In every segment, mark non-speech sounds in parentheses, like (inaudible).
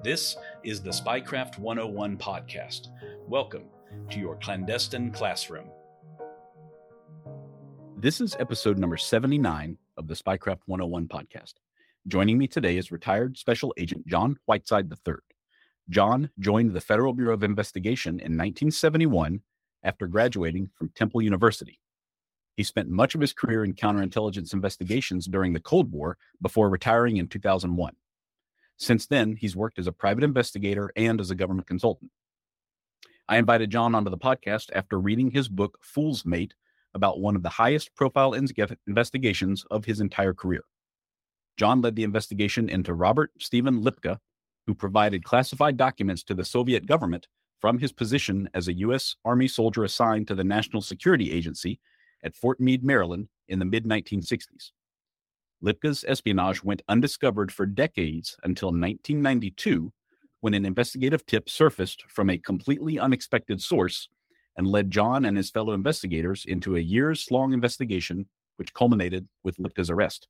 This is the Spycraft 101 podcast. Welcome to your clandestine classroom. This is episode number 79 of the Spycraft 101 podcast. Joining me today is retired Special Agent John Whiteside III. John joined the Federal Bureau of Investigation in 1971 after graduating from Temple University. He spent much of his career in counterintelligence investigations during the Cold War before retiring in 2001. Since then, he's worked as a private investigator and as a government consultant. I invited John onto the podcast after reading his book, Fool's Mate, about one of the highest profile investigations of his entire career. John led the investigation into Robert Stephen Lipka, who provided classified documents to the Soviet government from his position as a U.S. Army soldier assigned to the National Security Agency at Fort Meade, Maryland in the mid 1960s. Lipka's espionage went undiscovered for decades until 1992, when an investigative tip surfaced from a completely unexpected source and led John and his fellow investigators into a years long investigation, which culminated with Lipka's arrest.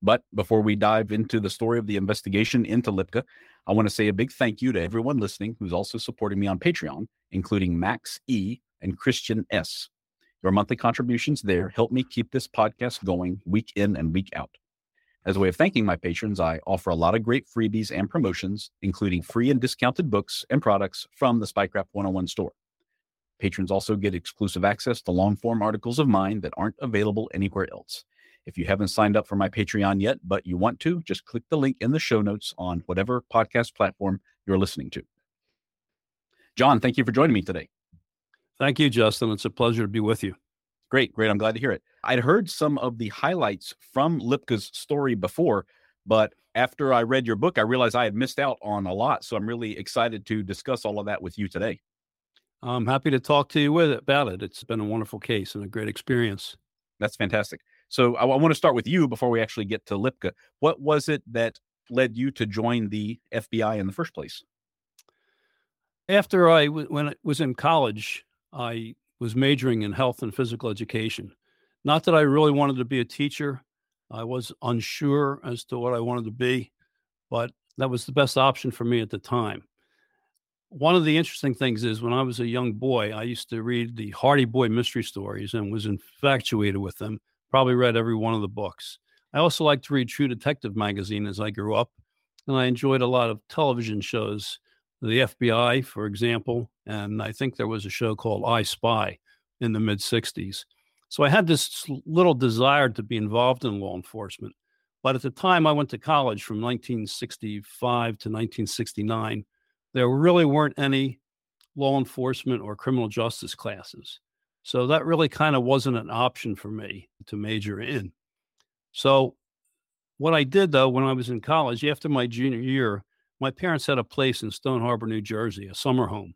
But before we dive into the story of the investigation into Lipka, I want to say a big thank you to everyone listening who's also supporting me on Patreon, including Max E and Christian S. Your monthly contributions there help me keep this podcast going week in and week out. As a way of thanking my patrons, I offer a lot of great freebies and promotions, including free and discounted books and products from the Spycraft 101 store. Patrons also get exclusive access to long form articles of mine that aren't available anywhere else. If you haven't signed up for my Patreon yet, but you want to, just click the link in the show notes on whatever podcast platform you're listening to. John, thank you for joining me today. Thank you, Justin. It's a pleasure to be with you. Great, great. I'm glad to hear it. I'd heard some of the highlights from Lipka's story before, but after I read your book, I realized I had missed out on a lot. So I'm really excited to discuss all of that with you today. I'm happy to talk to you with it, about it. It's been a wonderful case and a great experience. That's fantastic. So I, I want to start with you before we actually get to Lipka. What was it that led you to join the FBI in the first place? After I, when I was in college, I was majoring in health and physical education. Not that I really wanted to be a teacher. I was unsure as to what I wanted to be, but that was the best option for me at the time. One of the interesting things is when I was a young boy, I used to read the Hardy Boy mystery stories and was infatuated with them. Probably read every one of the books. I also liked to read True Detective magazine as I grew up, and I enjoyed a lot of television shows the FBI, for example, and I think there was a show called I Spy in the mid 60s. So I had this little desire to be involved in law enforcement. But at the time I went to college from 1965 to 1969, there really weren't any law enforcement or criminal justice classes. So that really kind of wasn't an option for me to major in. So what I did though when I was in college after my junior year, my parents had a place in Stone Harbor, New Jersey, a summer home.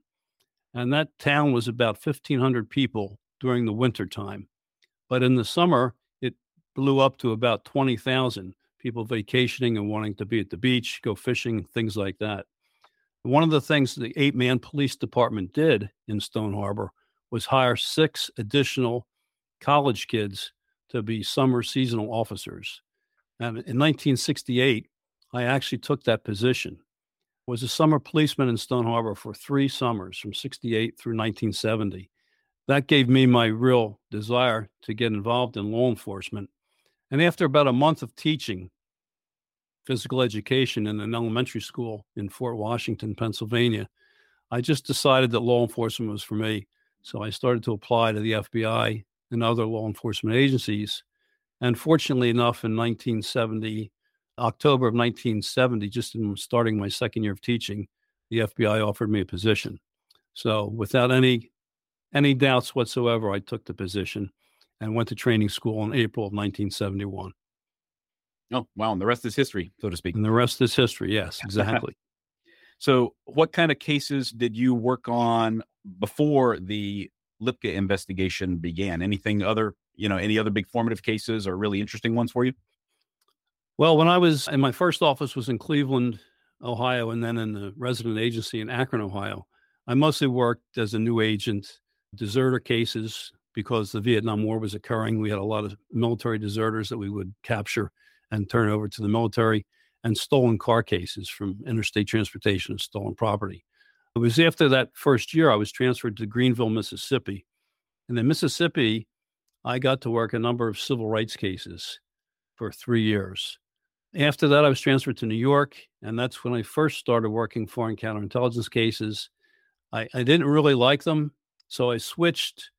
And that town was about 1,500 people during the winter time. But in the summer, it blew up to about 20,000 people vacationing and wanting to be at the beach, go fishing, things like that. One of the things the eight man police department did in Stone Harbor was hire six additional college kids to be summer seasonal officers. And in 1968, I actually took that position was a summer policeman in Stone Harbor for three summers from 68 through 1970. That gave me my real desire to get involved in law enforcement. And after about a month of teaching physical education in an elementary school in Fort Washington, Pennsylvania, I just decided that law enforcement was for me. So I started to apply to the FBI and other law enforcement agencies. And fortunately enough, in 1970, October of 1970, just in starting my second year of teaching, the FBI offered me a position. So without any any doubts whatsoever, I took the position and went to training school in April of 1971. Oh, wow. And the rest is history, so to speak. And the rest is history. Yes, exactly. (laughs) So, what kind of cases did you work on before the Lipka investigation began? Anything other, you know, any other big formative cases or really interesting ones for you? Well, when I was in my first office was in Cleveland, Ohio, and then in the resident agency in Akron, Ohio. I mostly worked as a new agent, deserter cases, because the Vietnam War was occurring. We had a lot of military deserters that we would capture and turn over to the military, and stolen car cases from interstate transportation of stolen property. It was after that first year I was transferred to Greenville, Mississippi. And in Mississippi, I got to work a number of civil rights cases for three years. After that, I was transferred to New York, and that's when I first started working foreign counterintelligence cases. I, I didn't really like them, so I switched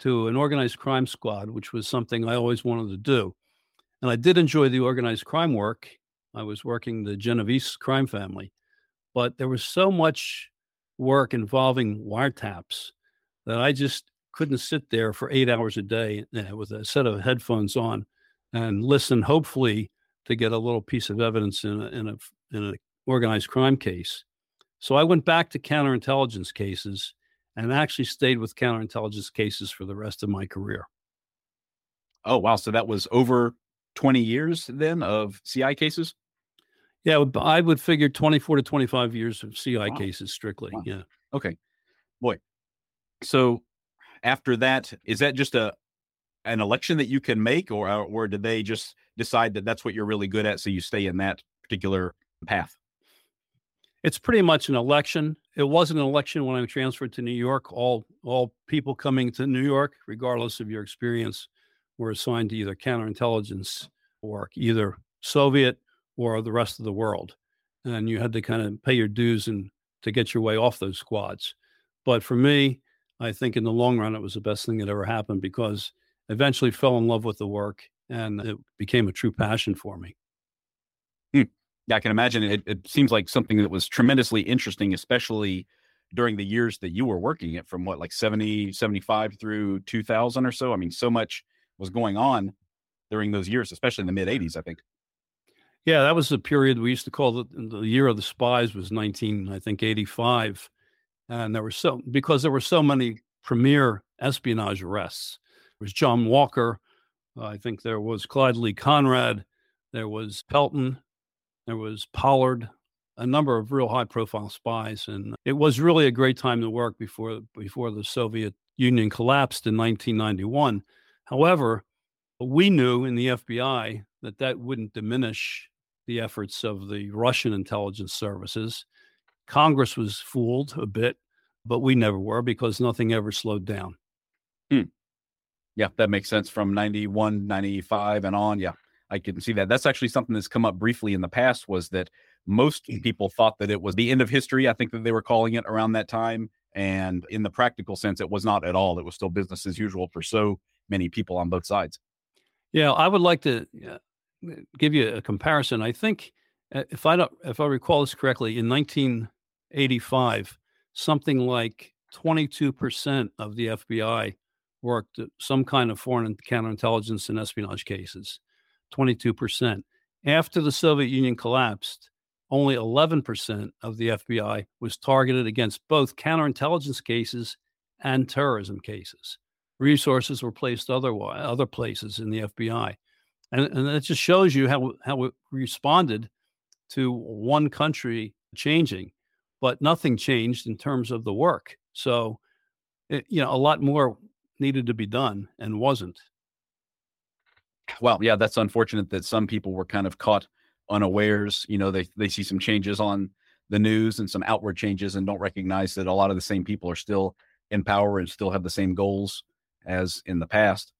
to an organized crime squad, which was something I always wanted to do. And I did enjoy the organized crime work. I was working the Genovese crime family, but there was so much work involving wiretaps that I just couldn't sit there for eight hours a day eh, with a set of headphones on and listen, hopefully, to get a little piece of evidence in a, in a in an organized crime case. So I went back to counterintelligence cases and actually stayed with counterintelligence cases for the rest of my career. Oh wow! So that was over twenty years then of CI cases. Yeah, I would figure twenty-four to twenty-five years of CI wow. cases strictly. Wow. Yeah. Okay, boy. So after that, is that just a an election that you can make, or uh, or did they just decide that that's what you're really good at, so you stay in that particular path? It's pretty much an election. It wasn't an election when I transferred to New York. All all people coming to New York, regardless of your experience, were assigned to either counterintelligence work, either Soviet or the rest of the world, and you had to kind of pay your dues and to get your way off those squads. But for me, I think in the long run, it was the best thing that ever happened because eventually fell in love with the work and it became a true passion for me. Hmm. Yeah, I can imagine it, it seems like something that was tremendously interesting, especially during the years that you were working it from what, like 70, 75 through 2000 or so. I mean, so much was going on during those years, especially in the mid 80s, I think. Yeah, that was the period we used to call the, the year of the spies was 19, I think, 85. And there were so, because there were so many premier espionage arrests. Was John Walker, I think there was Clyde Lee Conrad. There was Pelton. There was Pollard. A number of real high-profile spies, and it was really a great time to work before before the Soviet Union collapsed in 1991. However, we knew in the FBI that that wouldn't diminish the efforts of the Russian intelligence services. Congress was fooled a bit, but we never were because nothing ever slowed down. Hmm. Yeah, that makes sense from 91, 95 and on. Yeah, I can see that. That's actually something that's come up briefly in the past was that most mm. people thought that it was the end of history. I think that they were calling it around that time. And in the practical sense, it was not at all. It was still business as usual for so many people on both sides. Yeah, I would like to give you a comparison. I think uh, if I don't, if I recall this correctly, in 1985, something like 22% of the FBI worked some kind of foreign counterintelligence and espionage cases, 22%. After the Soviet Union collapsed, only 11% of the FBI was targeted against both counterintelligence cases and terrorism cases. Resources were placed other, other places in the FBI. And, and it just shows you how, how it responded to one country changing, but nothing changed in terms of the work. So, it, you know, a lot more needed to be done and wasn't. Well, yeah, that's unfortunate that some people were kind of caught unawares. You know, they they see some changes on the news and some outward changes and don't recognize that a lot of the same people are still in power and still have the same goals as in the past.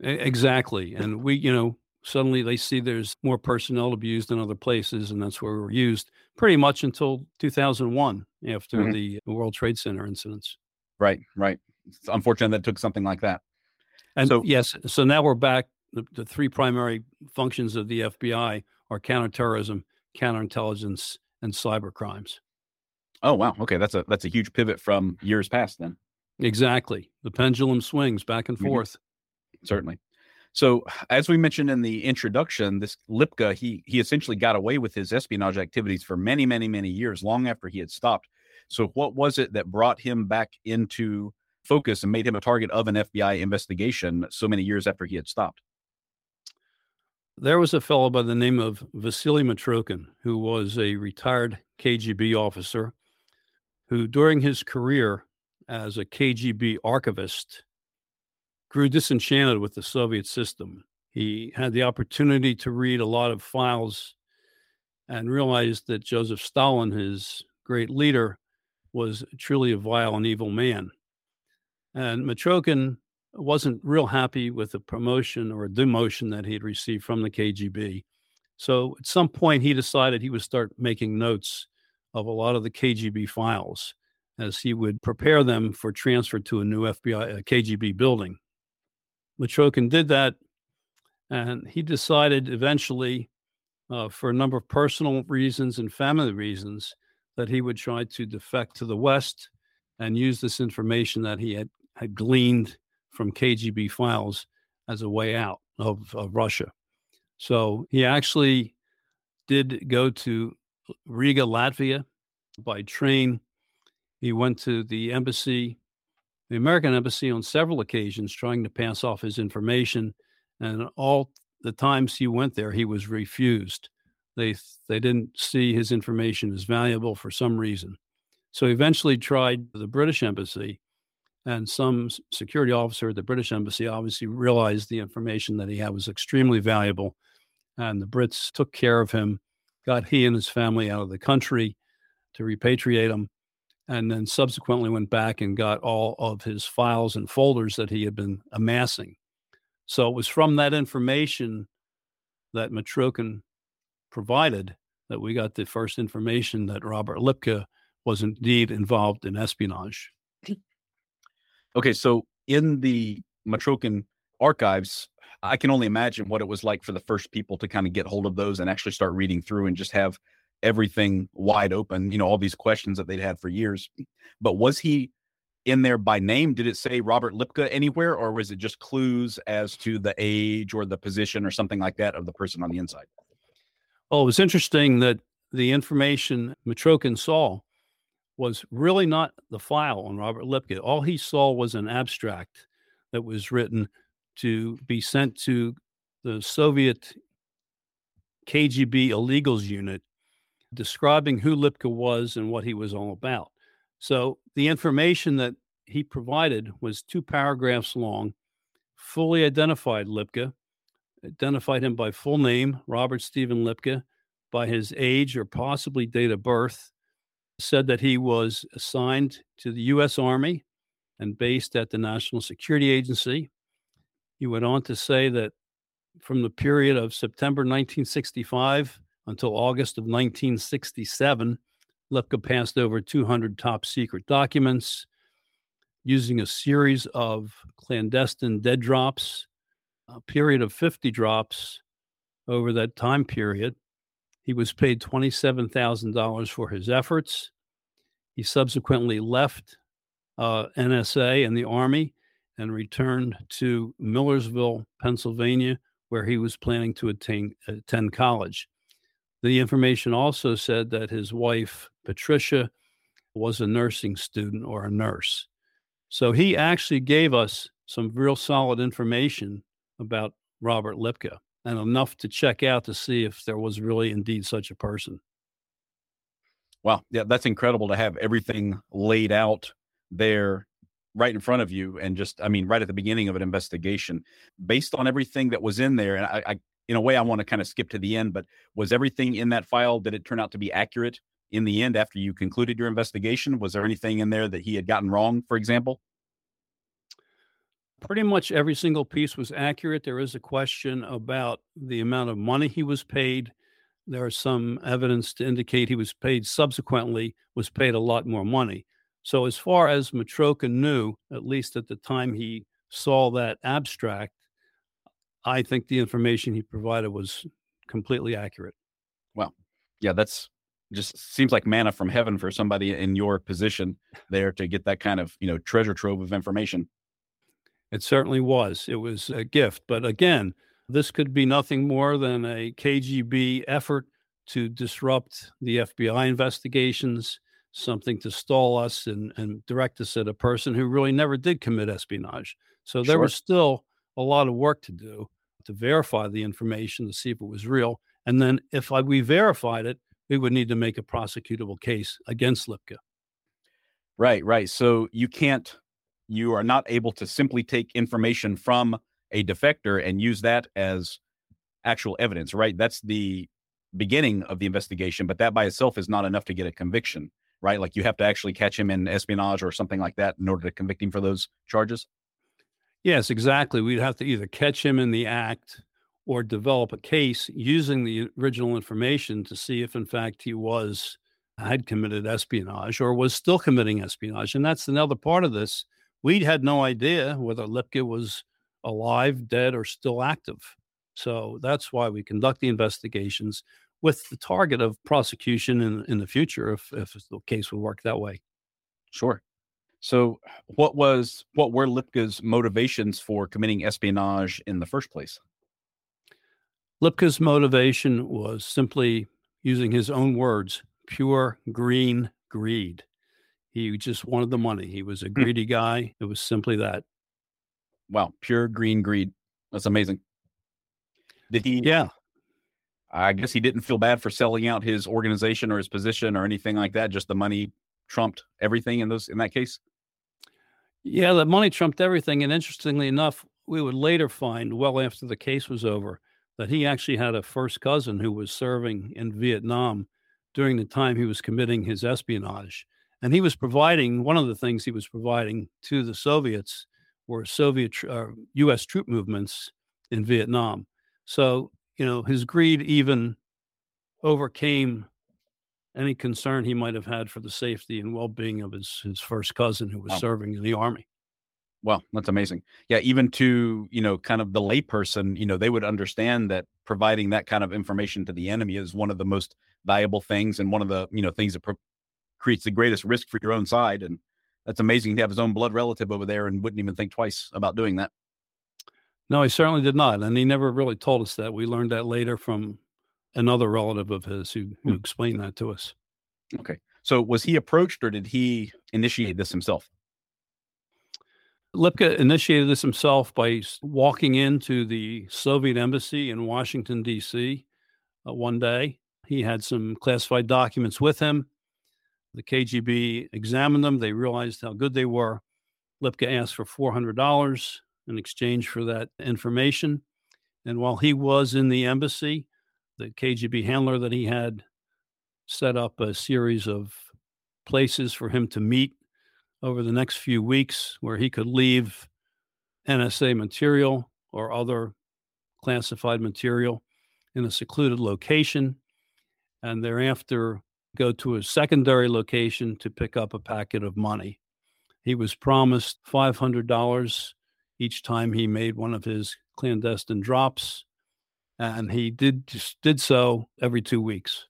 Exactly. And we, you know, suddenly they see there's more personnel abused in other places and that's where we were used pretty much until 2001 after mm-hmm. the World Trade Center incidents. Right, right it's unfortunate that took something like that. And so, yes, so now we're back. The, the three primary functions of the FBI are counterterrorism, counterintelligence, and cyber crimes. Oh wow, okay, that's a that's a huge pivot from years past then. Exactly, the pendulum swings back and mm-hmm. forth. Certainly. So, as we mentioned in the introduction, this Lipka, he he essentially got away with his espionage activities for many, many, many years, long after he had stopped. So, what was it that brought him back into focus and made him a target of an FBI investigation so many years after he had stopped? There was a fellow by the name of Vasily Mitrokhin, who was a retired KGB officer, who during his career as a KGB archivist grew disenchanted with the Soviet system. He had the opportunity to read a lot of files and realized that Joseph Stalin, his great leader, was truly a vile and evil man. And Mitrokhin wasn't real happy with the promotion or demotion that he had received from the KGB. So at some point, he decided he would start making notes of a lot of the KGB files as he would prepare them for transfer to a new FBI, a KGB building. Mitrokhin did that, and he decided eventually, uh, for a number of personal reasons and family reasons, that he would try to defect to the West and use this information that he had, had gleaned from KGB files as a way out of, of Russia. So he actually did go to Riga, Latvia by train. He went to the embassy the American embassy on several occasions trying to pass off his information, and all the times he went there, he was refused. They they didn't see his information as valuable for some reason. So he eventually tried the British embassy, and some security officer at the British embassy obviously realized the information that he had was extremely valuable, and the Brits took care of him, got he and his family out of the country to repatriate him, and then subsequently went back and got all of his files and folders that he had been amassing. So it was from that information that Mitrokhin provided that we got the first information that Robert Lipka was indeed involved in espionage. (laughs) Okay, so in the Mitrokhin archives, I can only imagine what it was like for the first people to kind of get hold of those and actually start reading through and just have everything wide open, you know, all these questions that they'd had for years. But was he in there by name? Did it say Robert Lipka anywhere, or was it just clues as to the age or the position or something like that of the person on the inside? Well, it was interesting that the information Mitrokhin saw was really not the file on Robert Lipka. All he saw was an abstract that was written to be sent to the Soviet KGB illegals unit describing who Lipka was and what he was all about. So the information that he provided was two paragraphs long, fully identified Lipka, identified him by full name, Robert Stephen Lipka, by his age or possibly date of birth, said that he was assigned to the U.S. Army and based at the National Security Agency. He went on to say that from the period of September 1965 until August of 1967, Lipka passed over 200 top secret documents using a series of clandestine dead drops, a period of 50 drops over that time period. He was paid $27,000 for his efforts. He subsequently left uh, NSA and the Army and returned to Millersville, Pennsylvania, where he was planning to attain, attend college. The information also said that his wife, Patricia, was a nursing student or a nurse. So he actually gave us some real solid information about Robert Lipka and enough to check out to see if there was really indeed such a person. Wow. Yeah, that's incredible to have everything laid out there right in front of you and just i mean right at the beginning of an investigation based on everything that was in there and i, I in a way, I want to kind of skip to the end, but was everything in that file, did it turn out to be accurate in the end after you concluded your investigation? Was there anything in there that he had gotten wrong, for example? Pretty much every single piece was accurate. There is a question about the amount of money he was paid. There is some evidence to indicate he was paid subsequently, was paid a lot more money. So, as far as Mitrokhin knew, at least at the time he saw that abstract, I think the information he provided was completely accurate. Well, yeah, that's just seems like manna from heaven for somebody in your position there to get that kind of you know treasure trove of information. It certainly was. It was a gift. But again, this could be nothing more than a KGB effort to disrupt the FBI investigations, something to stall us and, and direct us at a person who really never did commit espionage. So there sure. was still a lot of work to do to verify the information to see if it was real. And then if we verified it, we would need to make a prosecutable case against Lipka. Right, right. So you can't, you are not able to simply take information from a defector and use that as actual evidence, right? That's the beginning of the investigation, but that by itself is not enough to get a conviction, right? Like you have to actually catch him in espionage or something like that in order to convict him for those charges. Yes, exactly. We'd have to either catch him in the act or develop a case using the original information to see if, in fact, he was had committed espionage or was still committing espionage. And that's another part of this. We had no idea whether Lipka was alive, dead, or still active. So that's why we conduct the investigations with the target of prosecution in, in the future if, if the case would work that way. Sure. So what was what were Lipka's motivations for committing espionage in the first place? Lipka's motivation was simply using his own words, pure green greed. He just wanted the money. He was a hmm. greedy guy. It was simply that. Wow, pure green greed. That's amazing. Did he? Yeah. I guess he didn't feel bad for selling out his organization or his position or anything like that. Just the money trumped everything in those in that case. Yeah, the money trumped everything. And interestingly enough, we would later find, well after the case was over, that he actually had a first cousin who was serving in Vietnam during the time he was committing his espionage. And he was providing one of the things he was providing to the Soviets were Soviet uh, U.S. troop movements in Vietnam. So, you know, his greed even overcame any concern he might have had for the safety and well-being of his his first cousin who was wow. serving in the army. Well, that's amazing. Yeah, even to you know, kind of the layperson, you know, they would understand that providing that kind of information to the enemy is one of the most valuable things and one of the you know things that pro- creates the greatest risk for your own side. And that's amazing to have his own blood relative over there and wouldn't even think twice about doing that. No, he certainly did not, and he never really told us that. We learned that later from another relative of his who, who hmm. explained that to us. Okay. So was he approached or did he initiate this himself? Lipka initiated this himself by walking into the Soviet embassy in Washington, D.C. Uh, one day. He had some classified documents with him. The KGB examined them. They realized how good they were. Lipka asked for $400 in exchange for that information. And while he was in the embassy, the KGB handler that he had set up a series of places for him to meet over the next few weeks where he could leave NSA material or other classified material in a secluded location and thereafter go to a secondary location to pick up a packet of money. He was promised $500 each time he made one of his clandestine drops and he did just did so every two weeks.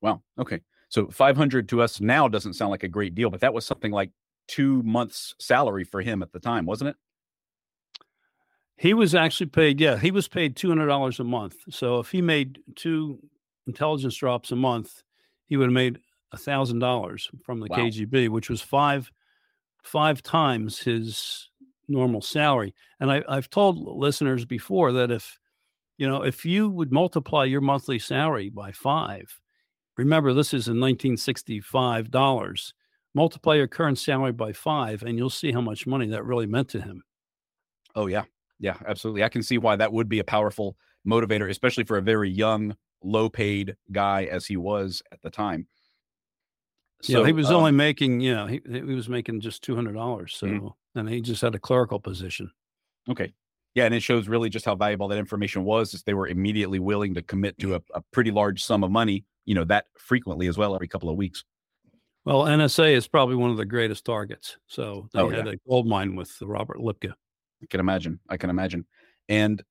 Wow. Okay. So 500 to us now doesn't sound like a great deal, but that was something like two months' salary for him at the time, wasn't it? He was actually paid, yeah, he was paid $200 a month. So if he made two intelligence drops a month, he would have made a $1,000 from the wow. KGB, which was five five times his normal salary. And I, I've told listeners before that if you know, if you would multiply your monthly salary by five, remember this is in 1965 dollars, multiply your current salary by five, and you'll see how much money that really meant to him. Oh, yeah. Yeah, absolutely. I can see why that would be a powerful motivator, especially for a very young, low paid guy as he was at the time. So, yeah, he was um, only making, you know, he, he was making just $200. So, mm-hmm. and he just had a clerical position. Okay. Yeah, and it shows really just how valuable that information was. Is they were immediately willing to commit to a, a pretty large sum of money, you know, that frequently as well, every couple of weeks. Well, NSA is probably one of the greatest targets. So they oh, had yeah. a gold mine with Robert Lipka. I can imagine. I can imagine. And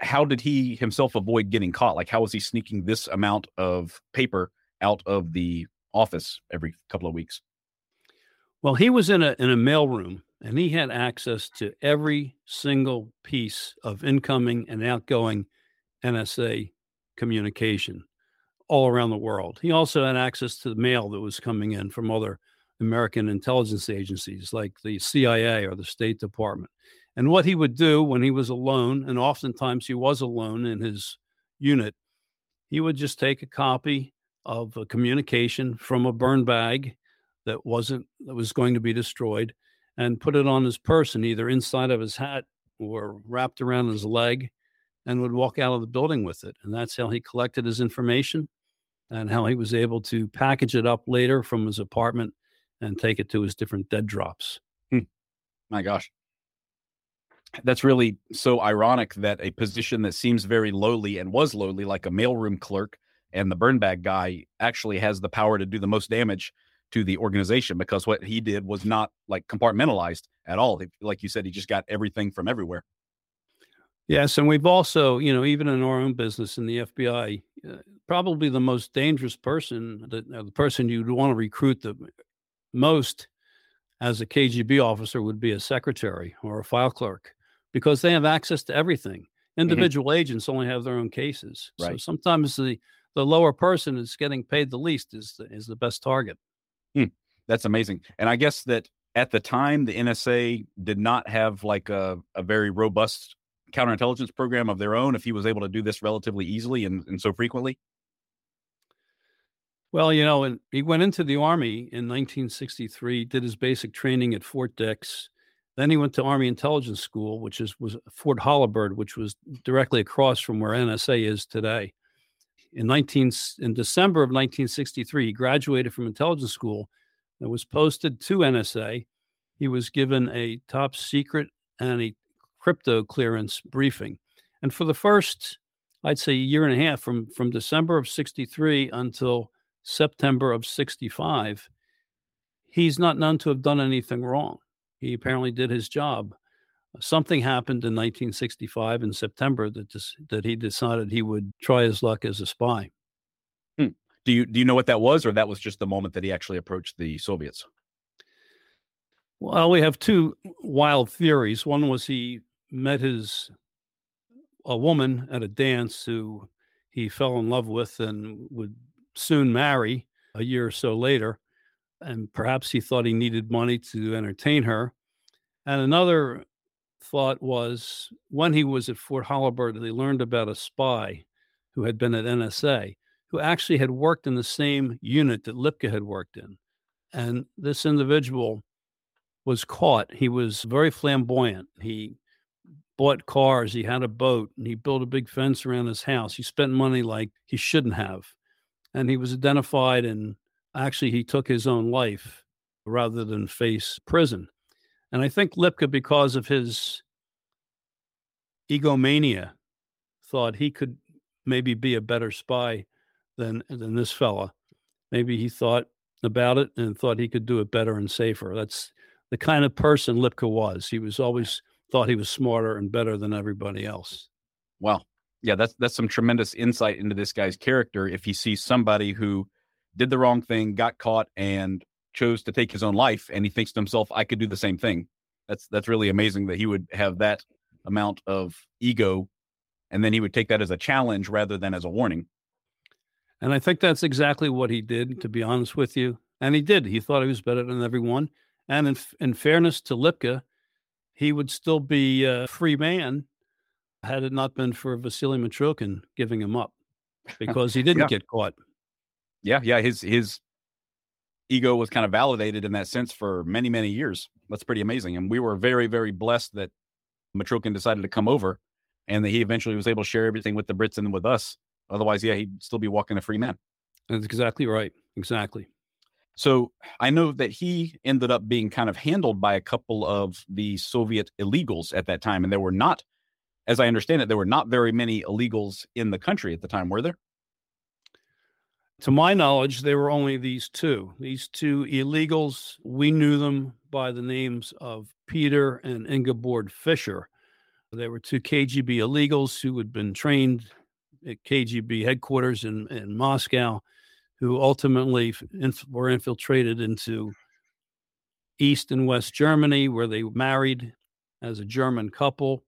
how did he himself avoid getting caught? Like, how was he sneaking this amount of paper out of the office every couple of weeks? Well, he was in a in a mail room and he had access to every single piece of incoming and outgoing NSA communication all around the world. He also had access to the mail that was coming in from other American intelligence agencies like the CIA or the State Department. And what he would do when he was alone, and oftentimes he was alone in his unit, he would just take a copy of a communication from a burn bag that wasn't that was going to be destroyed and put it on his person either inside of his hat or wrapped around his leg and would walk out of the building with it. And that's how he collected his information and how he was able to package it up later from his apartment and take it to his different dead drops. Hmm. my gosh that's really so ironic that a position that seems very lowly and was lowly like a mailroom clerk and the burn bag guy actually has the power to do the most damage to the organization because what he did was not like compartmentalized at all. Like you said, he just got everything from everywhere. Yes, and we've also, you know, even in our own business in the FBI, uh, probably the most dangerous person, the, uh, the person you'd want to recruit the most as a KGB officer would be a secretary or a file clerk because they have access to everything. Mm-hmm. Individual mm-hmm. agents only have their own cases. Right. So sometimes the the lower person is getting paid the least is the, is the best target. Hmm. That's amazing. And I guess that at the time, the NSA did not have like a, a very robust counterintelligence program of their own if he was able to do this relatively easily and, and so frequently? Well, you know, and he went into the Army in 1963, did his basic training at Fort Dix. Then he went to Army Intelligence School, which is was Fort Holabird, which was directly across from where NSA is today in 19 in December of 1963, he graduated from intelligence school and was posted to NSA. He was given a top secret and a crypto clearance briefing. And for the first, I'd say, year and a half from, from December of 63 until September of 65, he's not known to have done anything wrong. He apparently did his job something happened in 1965 in September that dis- that he decided he would try his luck as a spy. Hmm. Do you do you know what that was, or that was just the moment that he actually approached the Soviets? Well, we have two wild theories. One was he met his a woman at a dance who he fell in love with and would soon marry a year or so later, and perhaps he thought he needed money to entertain her. And another thought was when he was at Fort Holabird, they learned about a spy who had been at NSA, who actually had worked in the same unit that Lipka had worked in. And this individual was caught. He was very flamboyant. He bought cars, he had a boat, and he built a big fence around his house. He spent money like he shouldn't have. And he was identified, and actually, he took his own life rather than face prison. And I think Lipka, because of his egomania, thought he could maybe be a better spy than than this fella. Maybe he thought about it and thought he could do it better and safer. That's the kind of person Lipka was. He was always thought he was smarter and better than everybody else. Well, yeah, that's that's some tremendous insight into this guy's character. If he sees somebody who did the wrong thing, got caught, and chose to take his own life and he thinks to himself i could do the same thing. That's that's really amazing that he would have that amount of ego and then he would take that as a challenge rather than as a warning. And i think that's exactly what he did to be honest with you. And he did. He thought he was better than everyone. And in, in fairness to lipka he would still be a free man had it not been for vasily mitrokhin giving him up (laughs) because he didn't yeah. get caught yeah yeah his his ego was kind of validated in that sense for many, many years. That's pretty amazing. And we were very, very blessed that Mitrokhin decided to come over and that he eventually was able to share everything with the Brits and with us. Otherwise, yeah, he'd still be walking a free man. That's exactly right. Exactly. So I know that he ended up being kind of handled by a couple of the Soviet illegals at that time. And there were not, as I understand it, there were not very many illegals in the country at the time, were there? To my knowledge, there were only these two. These two illegals, we knew them by the names of Peter and Ingeborg Fischer. They were two KGB illegals who had been trained at KGB headquarters in, in Moscow, who ultimately inf- were infiltrated into East and West Germany, where they married as a German couple.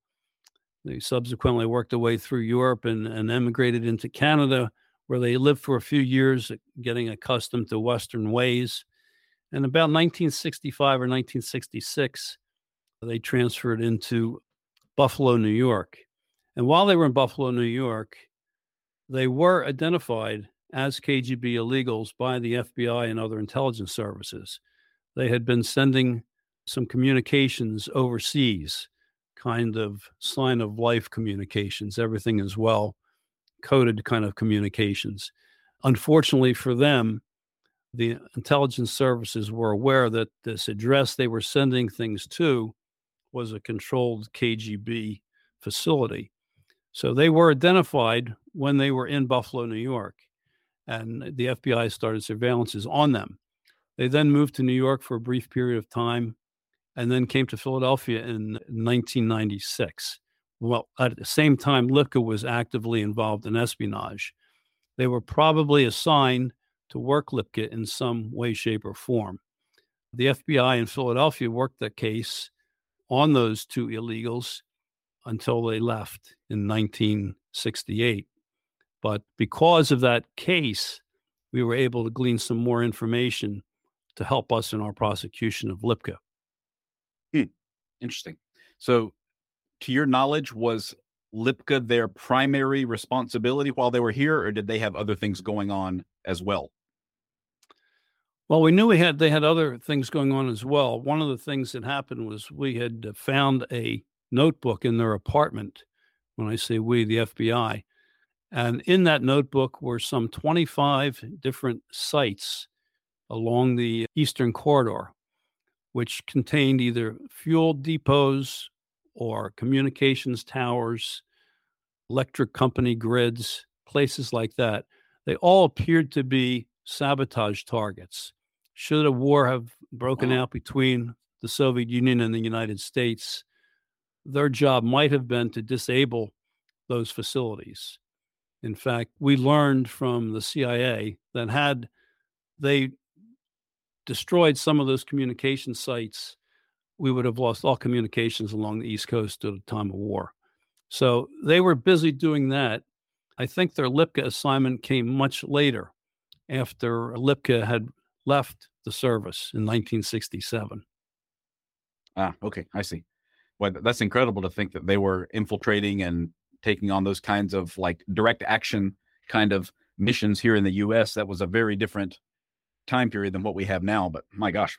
They subsequently worked their way through Europe and, and emigrated into Canada, where they lived for a few years, uh, getting accustomed to Western ways. And about 1965 or 1966, they transferred into Buffalo, New York. And while they were in Buffalo, New York, they were identified as KGB illegals by the FBI and other intelligence services. They had been sending some communications overseas, kind of sign of life communications, everything is well coded kind of communications. Unfortunately for them, the intelligence services were aware that this address they were sending things to was a controlled KGB facility. So they were identified when they were in Buffalo, New York, and the FBI started surveillances on them. They then moved to New York for a brief period of time and then came to Philadelphia in 1996. Well, at the same time, Lipka was actively involved in espionage. They were probably assigned to work Lipka in some way, shape, or form. The FBI in Philadelphia worked the case on those two illegals until they left in 1968. But because of that case, we were able to glean some more information to help us in our prosecution of Lipka. Hmm. Interesting. So, to your knowledge, was Lipka their primary responsibility while they were here, or did they have other things going on as well? Well, we knew we had they had other things going on as well. One of the things that happened was we had uh, found a notebook in their apartment. When I say we, the FBI, and in that notebook were some 25 different sites along the Eastern Corridor, which contained either fuel depots or communications towers, electric company grids, places like that. They all appeared to be sabotage targets. Should a war have broken out between the Soviet Union and the United States, their job might have been to disable those facilities. In fact, we learned from the CIA that had they destroyed some of those communication sites, we would have lost all communications along the East Coast at the time of war. So they were busy doing that. I think their Lipka assignment came much later after Lipka had left the service in 1967. Ah, okay, I see. Well, that's incredible to think that they were infiltrating and taking on those kinds of like direct action kind of missions here in the US. That was a very different time period than what we have now. But my gosh.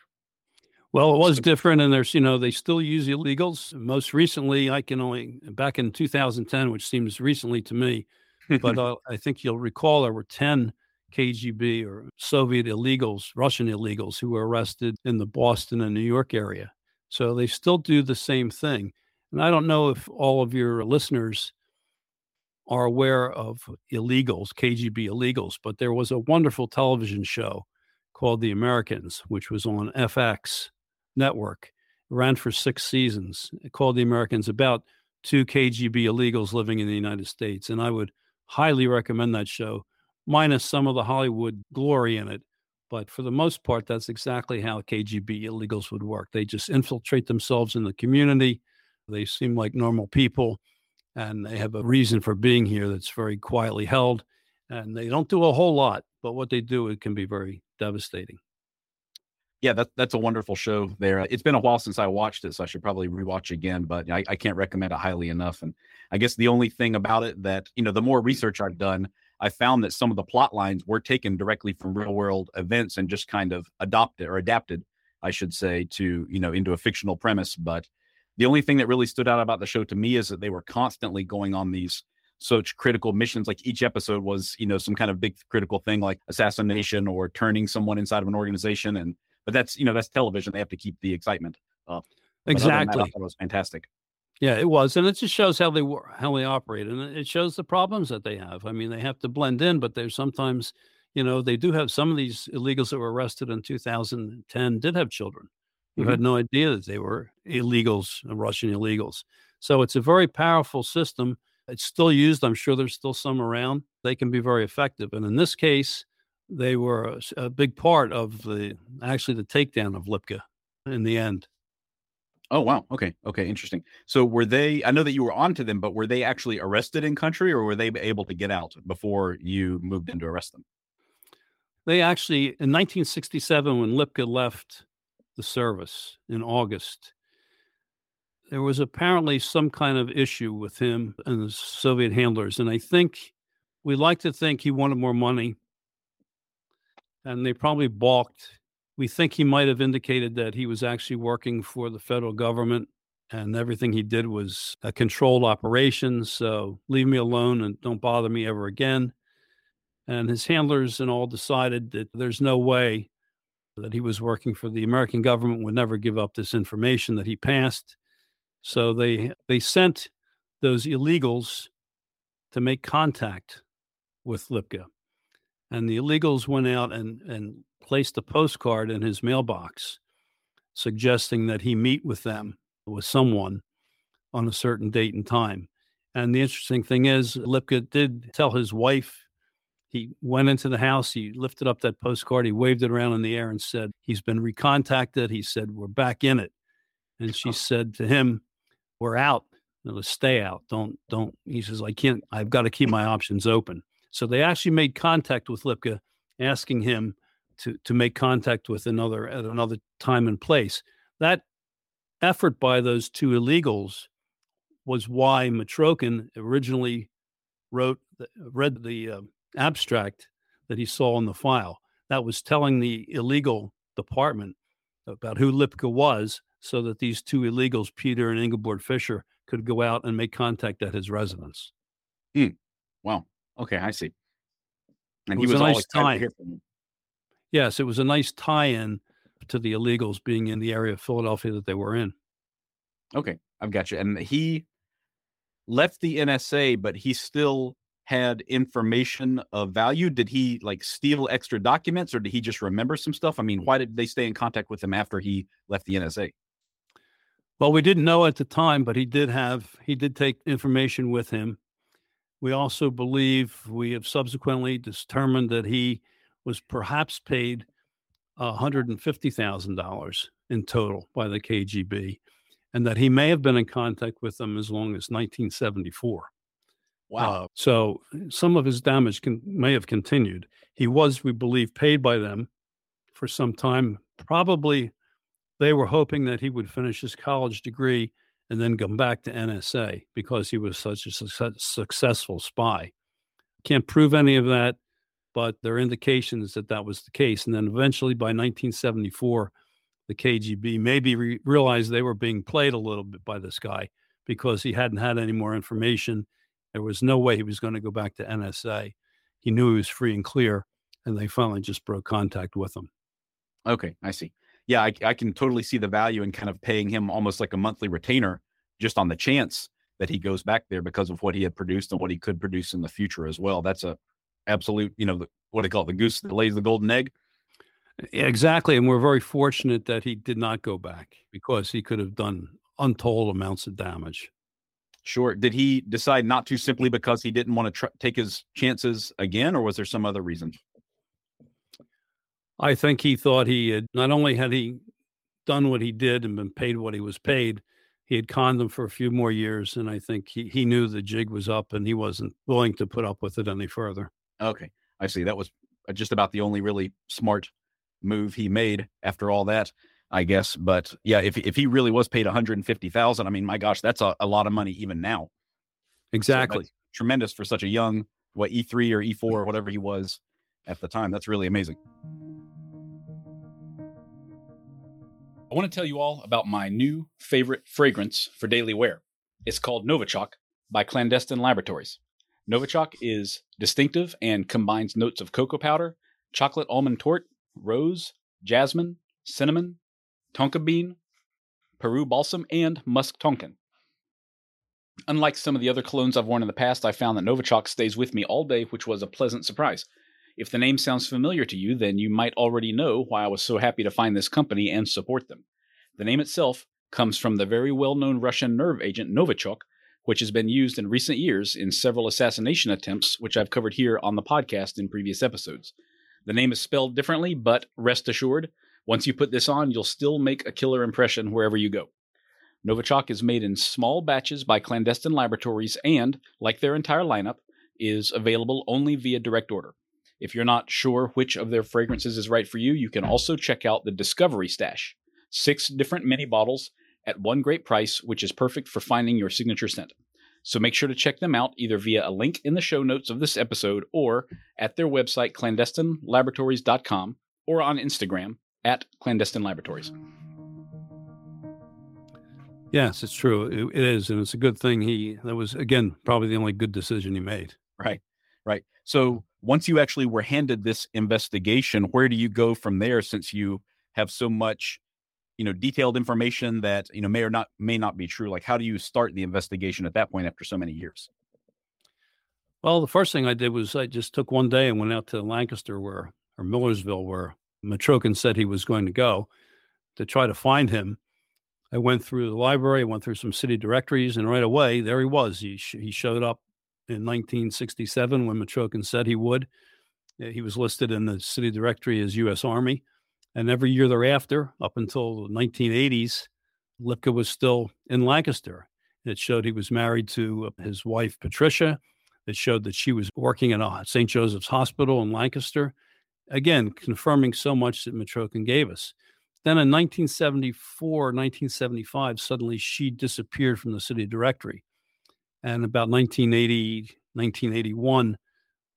Well, it was different, and there's, you know, they still use illegals. Most recently, I can only back in 2010, which seems recently to me, but (laughs) uh, I think you'll recall there were 10 KGB or Soviet illegals, Russian illegals, who were arrested in the Boston and New York area. So they still do the same thing. And I don't know if all of your listeners are aware of illegals, KGB illegals, but there was a wonderful television show called The Americans, which was on FX network. Ran for six seasons. Called The Americans about two KGB illegals living in the United States. And I would highly recommend that show, minus some of the Hollywood glory in it. But for the most part, that's exactly how KGB illegals would work. They just infiltrate themselves in the community. They seem like normal people and they have a reason for being here that's very quietly held. And they don't do a whole lot, but what they do it can be very devastating. Yeah, that, that's a wonderful show there. It's been a while since I watched it, so I should probably rewatch again, but I, I can't recommend it highly enough. And I guess the only thing about it that, you know, the more research I've done, I found that some of the plot lines were taken directly from real world events and just kind of adopted or adapted, I should say, to, you know, into a fictional premise. But the only thing that really stood out about the show to me is that they were constantly going on these such critical missions. Like each episode was, you know, some kind of big critical thing like assassination or turning someone inside of an organization. And but that's you know that's television. They have to keep the excitement up. Exactly. That, was fantastic. Yeah, it was, and it just shows how they were, how they operate, and it shows the problems that they have. I mean, they have to blend in, but they're sometimes, you know, they do have some of these illegals that were arrested in 2010 did have children who mm-hmm. had no idea that they were illegals, Russian illegals. So it's a very powerful system. It's still used. I'm sure there's still some around. They can be very effective. And in this case, they were a, a big part of the actually the takedown of Lipka. in the end. Oh wow. Okay. Okay. Interesting. So were they? I know that you were on to them, but were they actually arrested in country, or were they able to get out before you moved in to arrest them? They actually, in 1967, when Lipka left the service in August, there was apparently some kind of issue with him and the Soviet handlers, and I think we like to think he wanted more money, and they probably balked we think he might have indicated that he was actually working for the federal government and everything he did was a controlled operation. So leave me alone and don't bother me ever again. And his handlers and all decided that there's no way that he was working for the American government would never give up this information that he passed. So they they sent those illegals to make contact with Lipka. And the illegals went out and, and placed a postcard in his mailbox suggesting that he meet with them, with someone on a certain date and time. And the interesting thing is, Lipka did tell his wife, he went into the house, he lifted up that postcard, he waved it around in the air and said, He's been recontacted. He said, We're back in it. And she said to him, We're out. Let's stay out. Don't, don't. He says, I can't, I've got to keep my options open. So they actually made contact with Lipka, asking him to to make contact with another at another time and place. That effort by those two illegals was why Mitrokhin originally wrote read the uh, abstract that he saw in the file. That was telling the illegal department about who Lipka was, so that these two illegals, Peter and Ingeborg Fischer, could go out and make contact at his residence. Mm. Wow. Okay, I see. And it he was, was nice time. Yes, it was a nice tie-in to the illegals being in the area of Philadelphia that they were in. Okay, I've got you. And he left the NSA, but he still had information of value. Did he like steal extra documents or did he just remember some stuff? I mean, why did they stay in contact with him after he left the NSA? Well, we didn't know at the time, but he did have he did take information with him. We also believe we have subsequently determined that he was perhaps paid $150,000 in total by the KGB, and that he may have been in contact with them as long as 1974. Wow. Uh, so some of his damage can, may have continued. He was, we believe, paid by them for some time. Probably they were hoping that he would finish his college degree and then come back to NSA because he was such a success, successful spy. Can't prove any of that but there are indications that that was the case. And then eventually by 1974, the KGB maybe re- realized they were being played a little bit by this guy because he hadn't had any more information. There was no way he was going to go back to NSA. He knew he was free and clear, and they finally just broke contact with him. Okay, I see. Yeah, I, I can totally see the value in kind of paying him almost like a monthly retainer just on the chance that he goes back there because of what he had produced and what he could produce in the future as well. That's a absolute, you know, the, what do they call it? The goose that lays the golden egg. Exactly. And we're very fortunate that he did not go back because he could have done untold amounts of damage. Sure. Did he decide not to simply because he didn't want to tr- take his chances again, or was there some other reason? I think he thought he had not only had he done what he did and been paid what he was paid, he had conned them for a few more years. And I think he, he knew the jig was up and he wasn't willing to put up with it any further. Okay, I see. That was uh, just about the only really smart move he made after all that, I guess. But yeah, if if he really was paid one hundred and fifty thousand, I mean, my gosh, that's a, a lot of money even now. Exactly, so tremendous for such a young what E three or E four or whatever he was at the time. That's really amazing. I want to tell you all about my new favorite fragrance for daily wear. It's called Novichok by Clandestine Laboratories. Novichok is distinctive and combines notes of cocoa powder, chocolate almond torte, rose, jasmine, cinnamon, tonka bean, Peru balsam, and musk tonkin. Unlike some of the other colognes I've worn in the past, I found that Novichok stays with me all day, which was a pleasant surprise. If the name sounds familiar to you, then you might already know why I was so happy to find this company and support them. The name itself comes from the very well known Russian nerve agent Novichok, which has been used in recent years in several assassination attempts, which I've covered here on the podcast in previous episodes. The name is spelled differently, but rest assured, Once you put this on, you'll still make a killer impression wherever you go. Novichok is made in small batches by clandestine laboratories and, like their entire lineup, is available only via direct order. If you're not sure which of their fragrances is right for you, you can also check out the Discovery Stash. Six different mini bottles at one great price, which is perfect for finding your signature scent. So make sure to check them out either via a link in the show notes of this episode or at their website, clandestinelaboratories.com, or on Instagram at clandestine laboratories. Yes, it's true. It, it is, and it's a good thing he. That was again probably the only good decision he made. Right, right. So once you actually were handed this investigation, where do you go from there? Since you have so much, you know, detailed information that you know may or not may not be true. Like, how do you start the investigation at that point after so many years? Well, the first thing I did was I just took one day and went out to Lancaster, where or Millersville, where Mitrokhin said he was going to go, to try to find him I went through the library, I went through some city directories, and right away there he was. He sh- he showed up in 1967 when Mitrokhin said he would. Uh, he was listed in the city directory as U.S. Army, and every year thereafter, up until the 1980s, Lipka was still in Lancaster. It showed he was married to uh, his wife Patricia. It showed that she was working at St. Joseph's Hospital in Lancaster. Again, confirming so much that Mitrokhin gave us. Then in 1974, 1975, suddenly she disappeared from the city directory. And about 1980, 1981,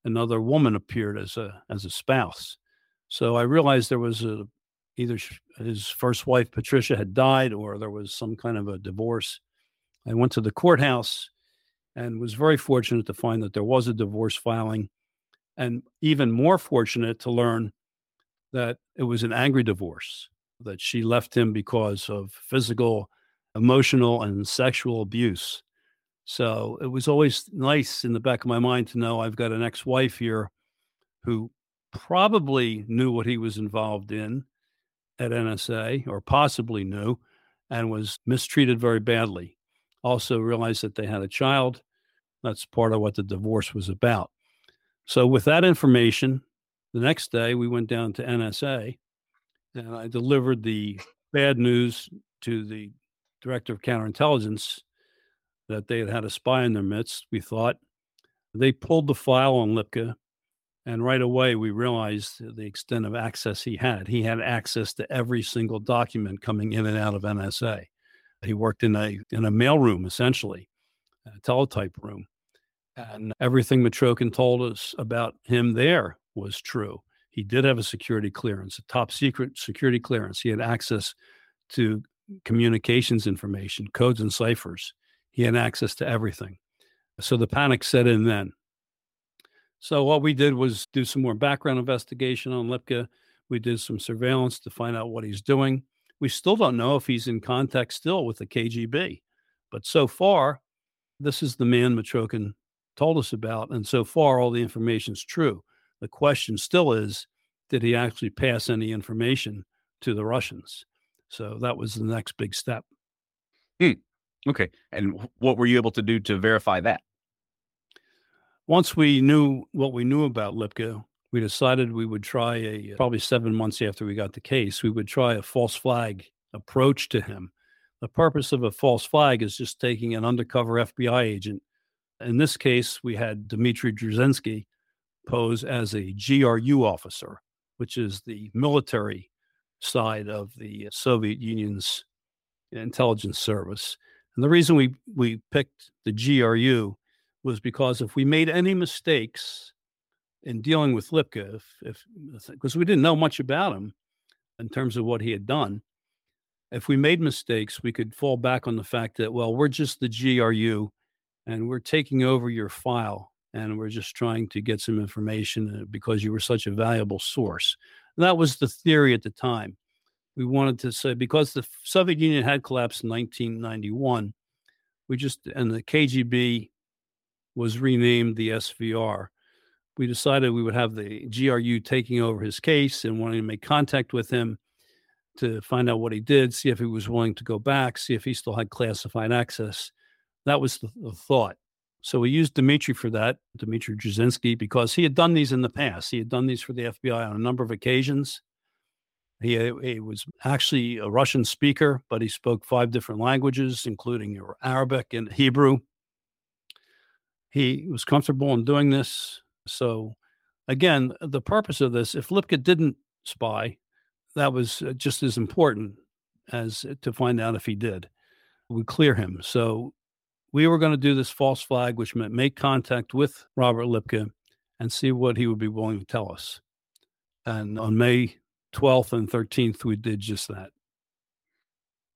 another woman appeared as a as a spouse. So I realized there was a either his first wife Patricia had died or there was some kind of a divorce. I went to the courthouse and was very fortunate to find that there was a divorce filing and even more fortunate to learn that it was an angry divorce that she left him because of physical, emotional, and sexual abuse. So it was always nice in the back of my mind to know I've got an ex wife here who probably knew what he was involved in at NSA or possibly knew and was mistreated very badly. Also realized that they had a child. That's part of what the divorce was about. So, with that information, the next day we went down to NSA and I delivered the bad news to the director of counterintelligence that they had had a spy in their midst. We thought they pulled the file on Lipka, and right away we realized the extent of access he had. He had access to every single document coming in and out of NSA. He worked in a in a mailroom essentially, a teletype room, and everything Mitrokhin told us about him there was true. He did have a security clearance, a top secret security clearance. He had access to communications information, codes and ciphers. He had access to everything. So the panic set in then. So what we did was do some more background investigation on Lipka. We did some surveillance to find out what he's doing. We still don't know if he's in contact still with the KGB, but so far, this is the man Mitrokhin told us about, and so far all the information is true. The question still is did he actually pass any information to the Russians? So that was the next big step. Hmm. Okay. And what were you able to do to verify that? Once we knew what we knew about Lipka, we decided we would try a uh, probably seven months after we got the case, we would try a false flag approach to him. The purpose of a false flag is just taking an undercover FBI agent. In this case, we had Dmitry Droujinsky, pose as a GRU officer, which is the military side of the uh, Soviet Union's intelligence service. And the reason we, we picked the GRU was because if we made any mistakes in dealing with Lipka, if, because we didn't know much about him in terms of what he had done, if we made mistakes, we could fall back on the fact that, well, we're just the GRU and we're taking over your file and we're just trying to get some information uh, because you were such a valuable source. And that was the theory at the time. We wanted to say because the Soviet Union had collapsed in 1991, we just and the KGB was renamed the SVR. We decided we would have the GRU taking over his case and wanting to make contact with him to find out what he did, see if he was willing to go back, see if he still had classified access. That was the, the thought. So we used Dmitry for that, Dmitry Droujinsky, because he had done these in the past. He had done these for the FBI on a number of occasions. He, he was actually a Russian speaker, but he spoke five different languages, including Arabic and Hebrew. He was comfortable in doing this. So, again, the purpose of this, if Lipka didn't spy, that was uh, just as important as to find out if he did. We clear him. So, we were going to do this false flag, which meant make contact with Robert Lipka and see what he would be willing to tell us. And on May 12th and 13th, we did just that.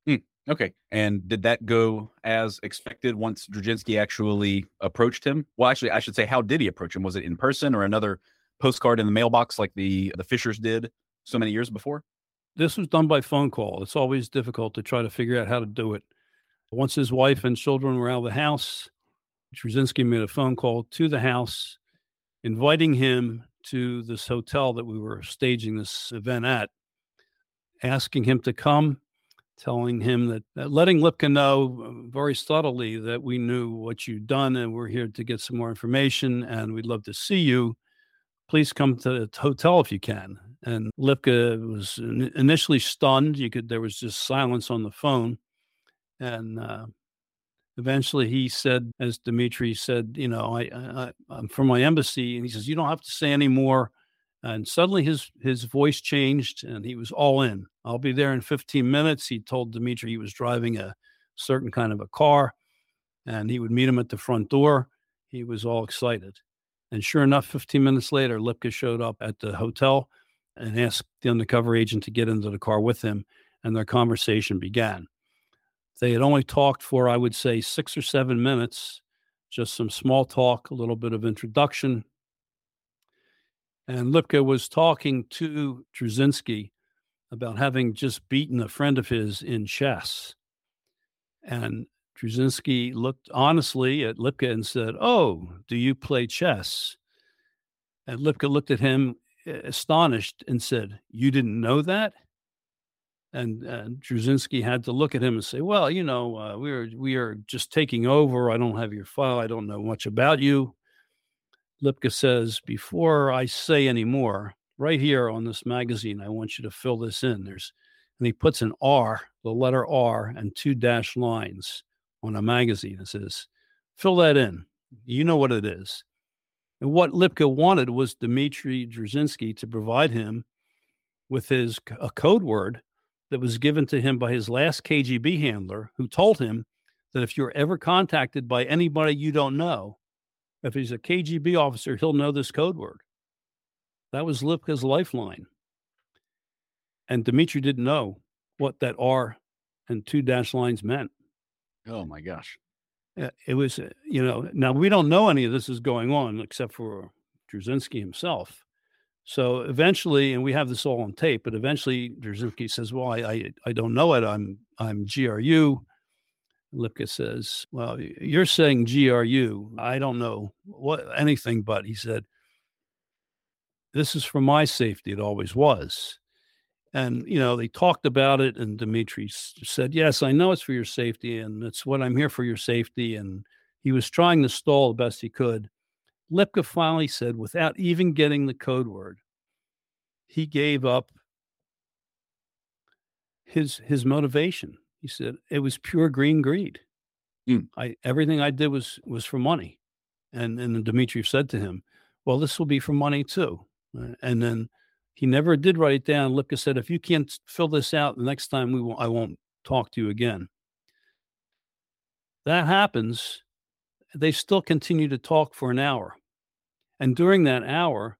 Hmm. Okay. And did that go as expected once Droujinsky actually approached him? Well, actually, I should say, how did he approach him? Was it in person or another postcard in the mailbox like the the Fischers did so many years before? This was done by phone call. It's always difficult to try to figure out how to do it. Once his wife and children were out of the house, Droujinsky made a phone call to the house, inviting him to this hotel that we were staging this event at, asking him to come, telling him that, that letting Lipka know uh, very subtly that we knew what you'd done and we're here to get some more information and we'd love to see you. Please come to the hotel if you can. And Lipka was initially stunned. You could there was just silence on the phone, and uh, eventually he said, as Dimitri said, you know, I, I I'm from my embassy, and he says, you don't have to say any more. And suddenly his his voice changed, and he was all in. I'll be there in 15 minutes. He told Dimitri he was driving a certain kind of a car, and he would meet him at the front door. He was all excited. And sure enough, 15 minutes later, Lipka showed up at the hotel and asked the undercover agent to get into the car with him, and their conversation began. They had only talked for, I would say, six or seven minutes, just some small talk, a little bit of introduction. And Lipka was talking to Droujinsky about having just beaten a friend of his in chess. And Droujinsky looked honestly at Lipka and said, Oh, do you play chess? And Lipka looked at him eh, astonished and said, You didn't know that? And Droujinsky had to look at him and say, "Well, you know, uh, we are we are just taking over. I don't have your file. I don't know much about you." Lipka says, "Before I say any more, right here on this magazine, I want you to fill this in." There's, and he puts an R, the letter R, and two dash lines on a magazine and says, "Fill that in. You know what it is." And what Lipka wanted was Dmitry Droujinsky to provide him with his a code word that was given to him by his last KGB handler, who told him that if you're ever contacted by anybody you don't know, if he's a KGB officer, he'll know this code word. That was Lipka's lifeline. And Dmitry didn't know what that R and two dash lines meant. Oh my gosh. It was, uh, you know, now we don't know any of this is going on except for Droujinsky himself. So eventually, and we have this all on tape, but eventually Droujinsky says, Well, I, I, I don't know it. I'm I'm GRU. Lipka says, Well, you're saying GRU. I don't know what anything, but he said, This is for my safety. It always was. And, you know, they talked about it, and Dimitri said, Yes, I know it's for your safety, and it's what I'm here for your safety. And he was trying to stall the best he could. Lipka finally said, without even getting the code word, he gave up his his motivation. He said it was pure green greed. Mm. I everything I did was was for money, and and Dmitry said to him, "Well, this will be for money too." And then he never did write it down. Lipka said, "If you can't fill this out, the next time we will, I won't talk to you again." That happens. They still continue to talk for an hour. And during that hour,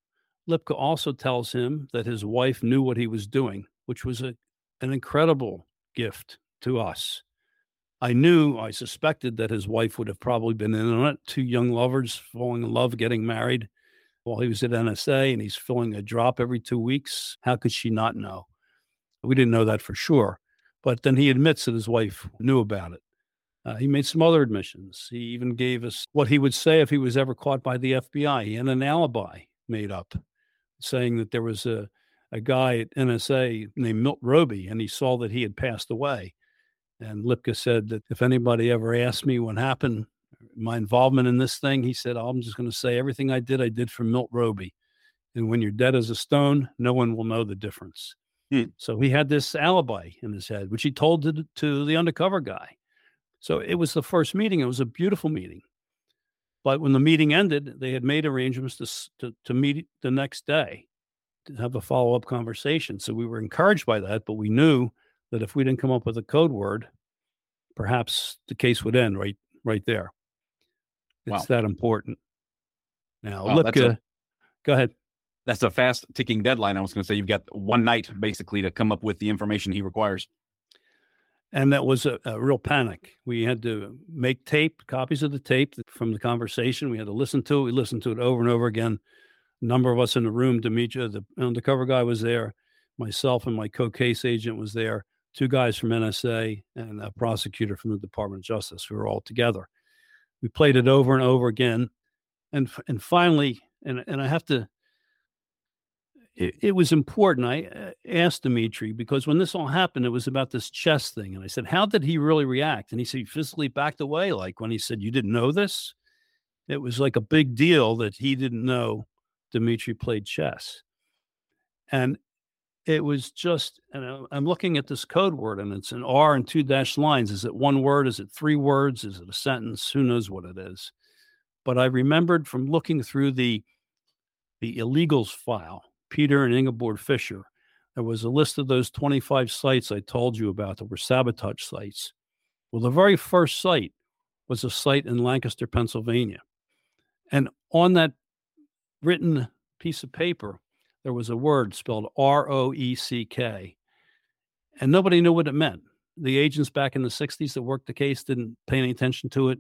Lipka also tells him that his wife knew what he was doing, which was a, an incredible gift to us. I knew, I suspected that his wife would have probably been in on it. Two young lovers falling in love, getting married while he was at NSA, and he's filling a drop every two weeks. How could she not know? We didn't know that for sure. But then he admits that his wife knew about it. Uh, he made some other admissions. He even gave us what he would say if he was ever caught by the FBI. He had an alibi made up, saying that there was a, a guy at NSA named Milt Roby, and he saw that he had passed away. And Lipka said that if anybody ever asked me what happened, my involvement in this thing, he said, I'm just going to say everything I did, I did for Milt Roby. And when you're dead as a stone, no one will know the difference. Hmm. So he had this alibi in his head, which he told to, to the undercover guy. So it was the first meeting. It was a beautiful meeting. But when the meeting ended, they had made arrangements to, to, to meet the next day to have a follow up conversation. So we were encouraged by that, but we knew that if we didn't come up with a code word, perhaps the case would end right right there. It's wow. that important. Now, wow, Lipka, a, go ahead. That's a fast ticking deadline. I was going to say you've got one night basically to come up with the information he requires and that was a, a, real panic. We had to make tape, copies of the tape from the conversation. We had to listen to it. We listened to it over and over again. A number of us in the room, Dimitri, the undercover guy was there, myself and my co-case agent was there, two guys from NSA and a prosecutor from the Department of Justice. We were all together. We played it over and over again, and and finally, and and I have to it, it, was important. I uh, asked Dimitri because when this all happened, it was about this chess thing. And I said, How did he really react? And he said, He physically backed away. Like when he said, You didn't know this? It was like a big deal that he didn't know Dimitri played chess. And it was just, and I'm looking at this code word and it's an R and two dash lines. Is it one word? Is it three words? Is it a sentence? Who knows what it is? But I remembered from looking through the the illegals file Peter and Ingeborg Fischer. There was a list of those 25 sites I told you about that were sabotage sites. Well, the very first site was a site in Lancaster, Pennsylvania. And on that written piece of paper, there was a word spelled R O E C K. And nobody knew what it meant. The agents back in the 60s that worked the case didn't pay any attention to it.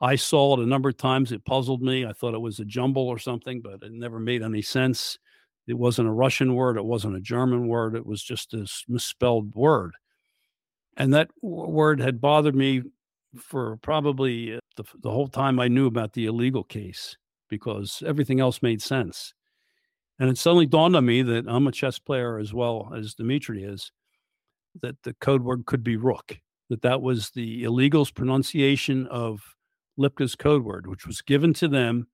I saw it a number of times. It puzzled me. I thought it was a jumble or something, but it never made any sense. It wasn't a Russian word. It wasn't a German word. It was just a misspelled word. And that word had bothered me for probably uh, the, the whole time I knew about the illegal case because everything else made sense. And it suddenly dawned on me that I'm a chess player as well as Dimitri is, that the code word could be rook, that that was the illegals pronunciation of Lipka's code word, which was given to them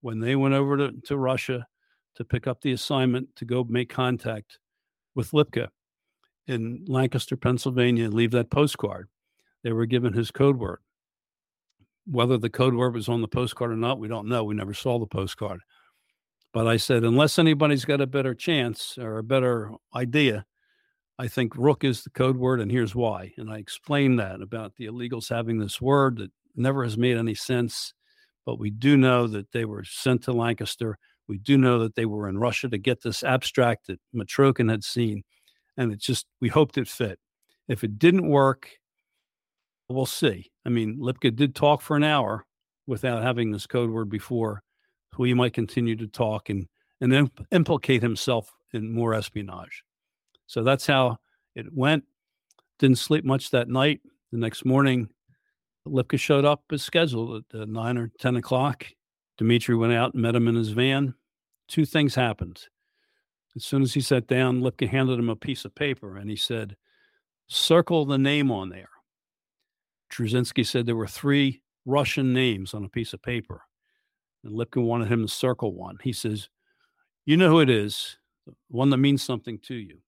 when they went over to, to Russia to pick up the assignment to go make contact with Lipka in Lancaster, Pennsylvania, and leave that postcard. They were given his code word. Whether the code word was on the postcard or not, we don't know. We never saw the postcard. But I said, unless anybody's got a better chance or a better idea, I think Rook is the code word, and here's why. And I explained that about the illegals having this word that never has made any sense. But we do know that they were sent to Lancaster we do know that they were in Russia to get this abstract that Mitrokhin had seen. And it just, we hoped it fit. If it didn't work, we'll see. I mean, Lipka did talk for an hour without having this code word before. So he might continue to talk and, and then implicate himself in more espionage. So that's how it went. Didn't sleep much that night. The next morning, Lipka showed up as scheduled at uh, nine or 10 o'clock. Dimitri went out and met him in his van. Two things happened. As soon as he sat down, Lipka handed him a piece of paper and he said, Circle the name on there. Droujinsky said there were three Russian names on a piece of paper. And Lipka wanted him to circle one. He says, You know who it is, one that means something to you.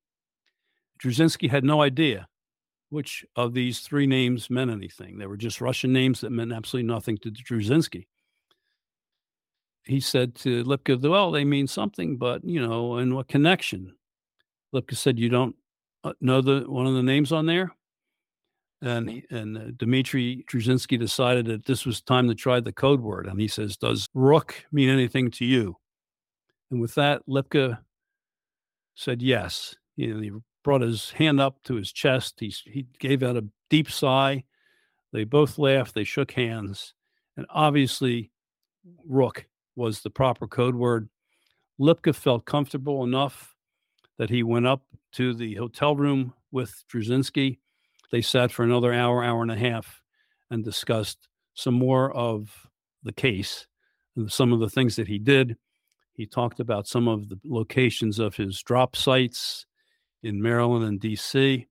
Droujinsky had no idea which of these three names meant anything. They were just Russian names that meant absolutely nothing to Droujinsky he said to Lipka, well, they mean something, but you know, in what connection? Lipka said, you don't uh, know the one of the names on there. And and uh, Dmitry Droujinsky decided that this was time to try the code word. And he says, "Does rook mean anything to you?" And with that, Lipka said yes. You know, he brought his hand up to his chest. He he gave out a deep sigh. They both laughed. They shook hands, and obviously, rook was the proper code word. Lipka felt comfortable enough that he went up to the hotel room with Droujinsky. They sat for another hour, hour and a half, and discussed some more of the case and some of the things that he did. He talked about some of the locations of his drop sites in Maryland and DC.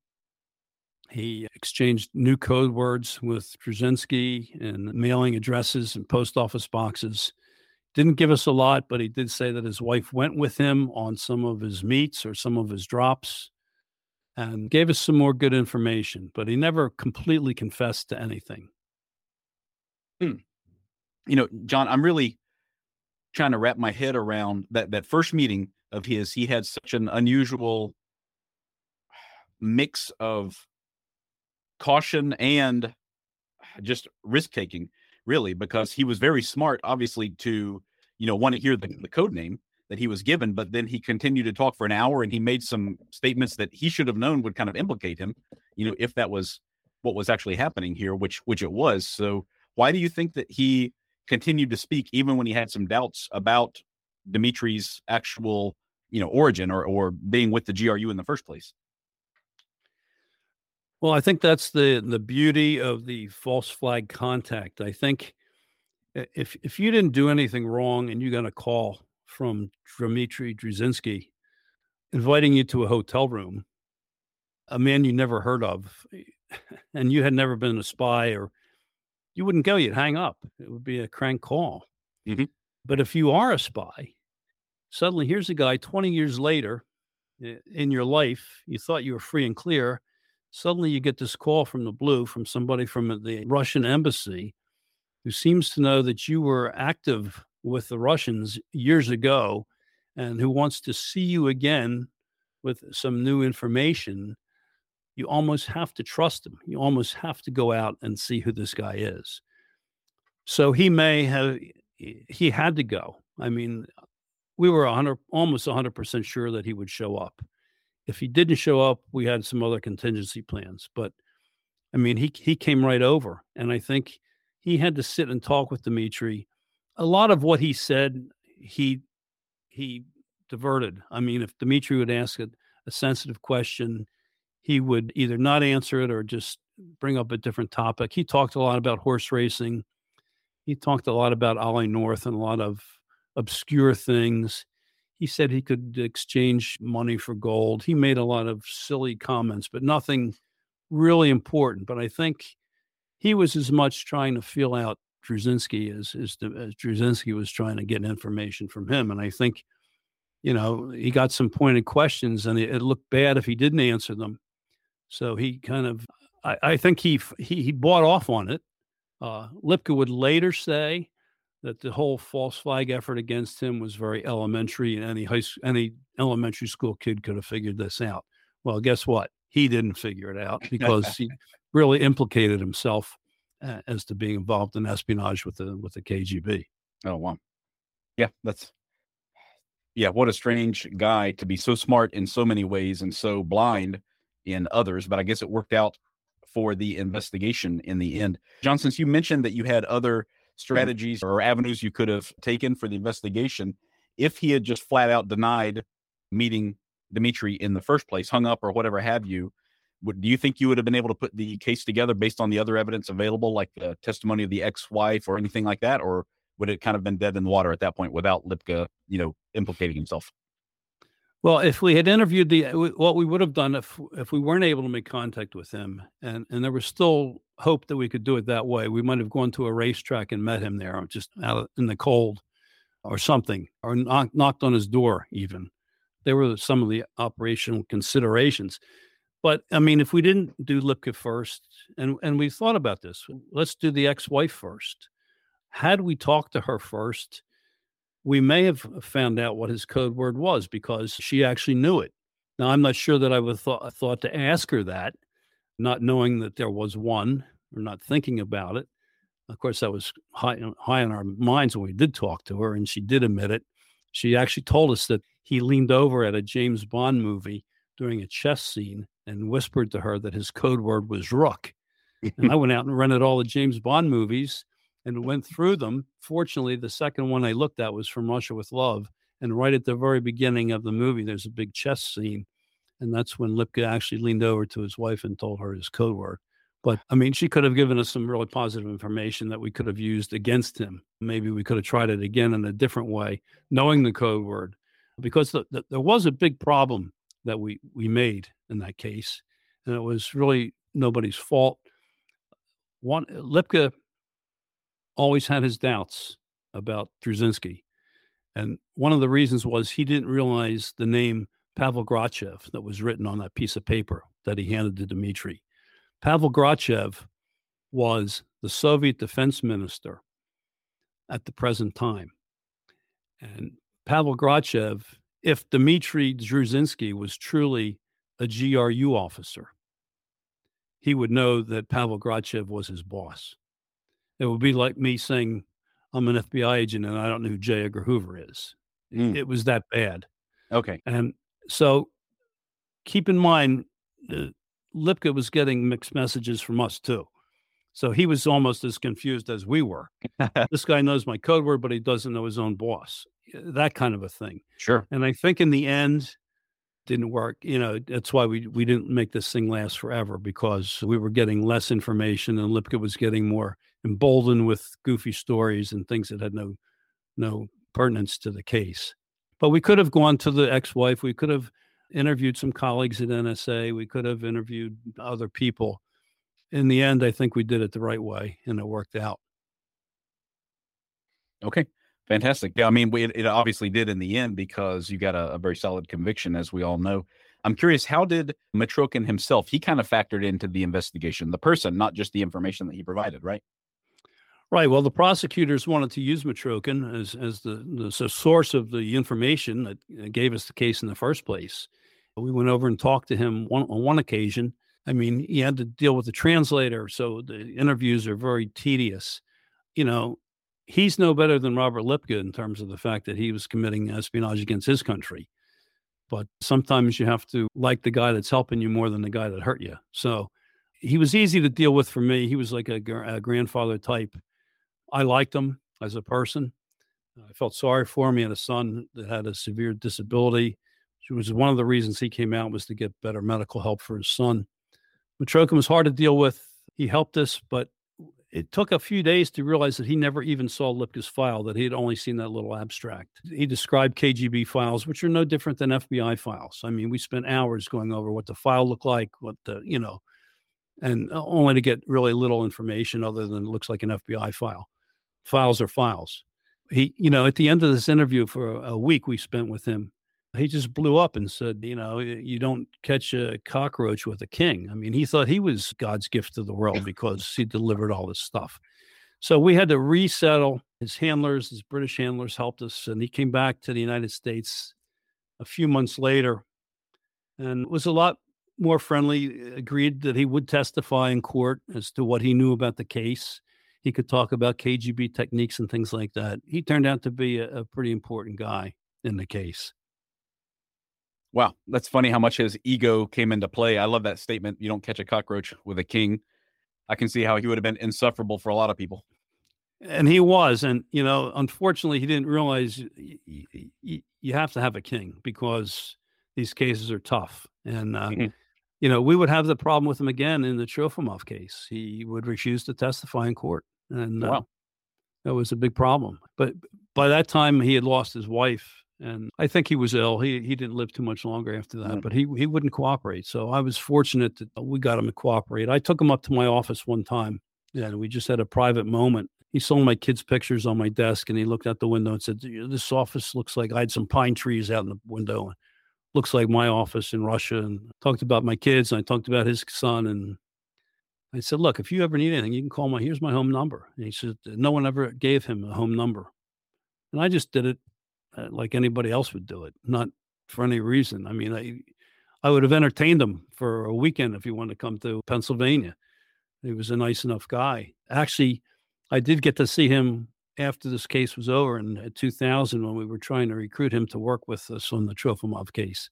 He exchanged new code words with Droujinsky and mailing addresses and post office boxes didn't give us a lot, but he did say that his wife went with him on some of his meets or some of his drops and gave us some more good information, but he never completely confessed to anything. Hmm. You know, John, I'm really trying to wrap my head around that that first meeting of his. He had such an unusual mix of caution and just risk taking really because he was very smart obviously to you know want to hear the, the code name that he was given but then he continued to talk for an hour and he made some statements that he should have known would kind of implicate him you know if that was what was actually happening here which which it was so why do you think that he continued to speak even when he had some doubts about dimitri's actual you know origin or or being with the gru in the first place well, I think that's the the beauty of the false flag contact. I think if if you didn't do anything wrong and you got a call from Dmitry Droujinsky inviting you to a hotel room, a man you never heard of, (laughs) and you had never been a spy, or you wouldn't go, you'd hang up. It would be a crank call. Mm-hmm. But if you are a spy, suddenly here's a guy 20 years later in your life, you thought you were free and clear Suddenly, you get this call from the blue from somebody from the Russian embassy who seems to know that you were active with the Russians years ago and who wants to see you again with some new information. You almost have to trust him. You almost have to go out and see who this guy is. So he may have, he had to go. I mean, we were 100, almost 100% sure that he would show up if he didn't show up, we had some other contingency plans. But I mean, he he came right over, and I think he had to sit and talk with Dimitri. A lot of what he said, he he diverted. I mean, if Dimitri would ask a, a sensitive question, he would either not answer it or just bring up a different topic. He talked a lot about horse racing. He talked a lot about Ollie North and a lot of obscure things. He said he could exchange money for gold. He made a lot of silly comments, but nothing really important. But I think he was as much trying to feel out Droujinsky as, as, as was trying to get information from him. And I think, you know, he got some pointed questions and it, it looked bad if he didn't answer them. So he kind of, I, I think he, he, he bought off on it. Uh, Lipka would later say that the whole false flag effort against him was very elementary, and any high any elementary school kid could have figured this out. Well, guess what? He didn't figure it out (laughs) because he really implicated himself uh, as to being involved in espionage with the with the KGB. Oh wow, yeah, that's yeah. What a strange guy to be so smart in so many ways and so blind in others. But I guess it worked out for the investigation in the end. John, since you mentioned that you had other strategies or avenues you could have taken for the investigation if he had just flat out denied meeting Dimitri in the first place, hung up or whatever have you. Do you think you would have been able to put the case together based on the other evidence available, like the testimony of the ex-wife or anything like that, or would it kind of been dead in the water at that point without Lipka, you know, implicating himself? Well, if we had interviewed the what we would have done if if we weren't able to make contact with him, and and there was still hope that we could do it that way, we might have gone to a racetrack and met him there, just out in the cold, or something, or knocked knocked on his door. Even there were some of the operational considerations. But I mean, if we didn't do Lipka first, and and we thought about this, let's do the ex-wife first. Had we talked to her first, we may have found out what his code word was because she actually knew it. Now, I'm not sure that I would thought, thought to ask her that, not knowing that there was one or not thinking about it. Of course, that was high, high in our minds when we did talk to her, and she did admit it. She actually told us that he leaned over at a James Bond movie during a chess scene and whispered to her that his code word was Rook. and I (laughs) went out and rented all the James Bond movies and went through them. Fortunately, the second one I looked at was from Russia with Love. And right at the very beginning of the movie, there's a big chess scene. And that's when Lipka actually leaned over to his wife and told her his code word. But I mean, she could have given us some really positive information that we could have used against him. Maybe we could have tried it again in a different way, knowing the code word, because the, the, there was a big problem that we we made in that case, and it was really nobody's fault. One Lipka always had his doubts about Droujinsky. And one of the reasons was he didn't realize the name Pavel Grachev that was written on that piece of paper that he handed to Dmitri. Pavel Grachev was the Soviet defense minister at the present time. And Pavel Grachev, if Dmitry Droujinsky was truly a GRU officer, he would know that Pavel Grachev was his boss. It would be like me saying, I'm an FBI agent and I don't know who J. Edgar Hoover is. Mm. It was that bad. Okay. And so keep in mind, uh, Lipka was getting mixed messages from us too. So he was almost as confused as we were. (laughs) this guy knows my code word, but he doesn't know his own boss. That kind of a thing. Sure. And I think in the end, didn't work. You know, that's why we we didn't make this thing last forever because we were getting less information and Lipka was getting more emboldened with goofy stories and things that had no no pertinence to the case. But we could have gone to the ex-wife. We could have interviewed some colleagues at NSA. We could have interviewed other people. In the end, I think we did it the right way and it worked out. Okay. Fantastic. Yeah, I mean, it, it obviously did in the end because you got a, a, very solid conviction, as we all know. I'm curious, how did Mitrokhin himself, he kind of factored into the investigation, the person, not just the information that he provided, right? Right. Well, the prosecutors wanted to use Mitrokhin as, as the, the source of the information that gave us the case in the first place. We went over and talked to him one, on one occasion. I mean, he had to deal with the translator, so the interviews are very tedious. You know, he's no better than Robert Lipka in terms of the fact that he was committing espionage against his country. But sometimes you have to like the guy that's helping you more than the guy that hurt you. So he was easy to deal with for me. He was like a, a grandfather type I liked him as a person. I felt sorry for him. He had a son that had a severe disability, which was one of the reasons he came out was to get better medical help for his son. Mitrokhin was hard to deal with. He helped us, but it took a few days to realize that he never even saw Lipka's file, that he had only seen that little abstract. He described KGB files, which are no different than FBI files. I mean, we spent hours going over what the file looked like, what the, you know, and uh, only to get really little information other than it looks like an FBI file files are files. He, you know, at the end of this interview for a week we spent with him, he just blew up and said, you know, you don't catch a cockroach with a king. I mean, he thought he was God's gift to the world (laughs) because he delivered all this stuff. So we had to resettle. His handlers, his British handlers helped us, and he came back to the United States a few months later and was a lot more friendly, agreed that he would testify in court as to what he knew about the case. He could talk about KGB techniques and things like that. He turned out to be a, a pretty important guy in the case. Wow, that's funny how much his ego came into play. I love that statement. You don't catch a cockroach with a king. I can see how he would have been insufferable for a lot of people. And he was. And, you know, unfortunately, he didn't realize you have to have a king because these cases are tough. And uh, mm-hmm you know, we would have the problem with him again in the Trofimov case. He would refuse to testify in court, and uh, wow. that was a big problem. But by that time, he had lost his wife, and I think he was ill. He he didn't live too much longer after that, mm. but he he wouldn't cooperate. So I was fortunate that we got him to cooperate. I took him up to my office one time, and we just had a private moment. He saw my kids' pictures on my desk, and he looked out the window and said, "This office looks like I had some pine trees out in the window." looks like my office in Russia and talked about my kids and I talked about his son and I said, look, if you ever need anything, you can call my, here's my home number. And he said, no one ever gave him a home number. And I just did it like anybody else would do it, not for any reason. I mean, I, I would have entertained him for a weekend if he wanted to come to Pennsylvania. He was a nice enough guy. Actually, I did get to see him after this case was over in 2000 when we were trying to recruit him to work with us on the Trofimov case.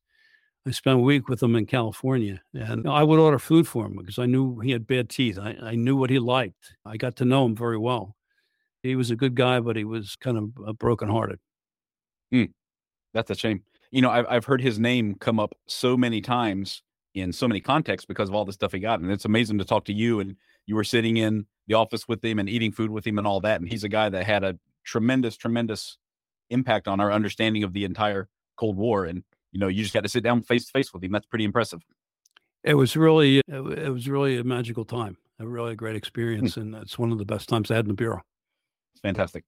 I spent a week with him in California and I would order food for him because I knew he had bad teeth. I, I knew what he liked. I got to know him very well. He was a good guy, but he was kind of uh, brokenhearted. Hmm. That's a shame. You know, I've, I've heard his name come up so many times in so many contexts because of all the stuff he got. And it's amazing to talk to you and you were sitting in the office with him and eating food with him and all that. And he's a guy that had a tremendous, tremendous impact on our understanding of the entire Cold War. And you know, you just got to sit down face to face with him. That's pretty impressive. It was really, it was really a magical time. A really great hmm. experience, and it's one of the best times I had in the bureau. Fantastic.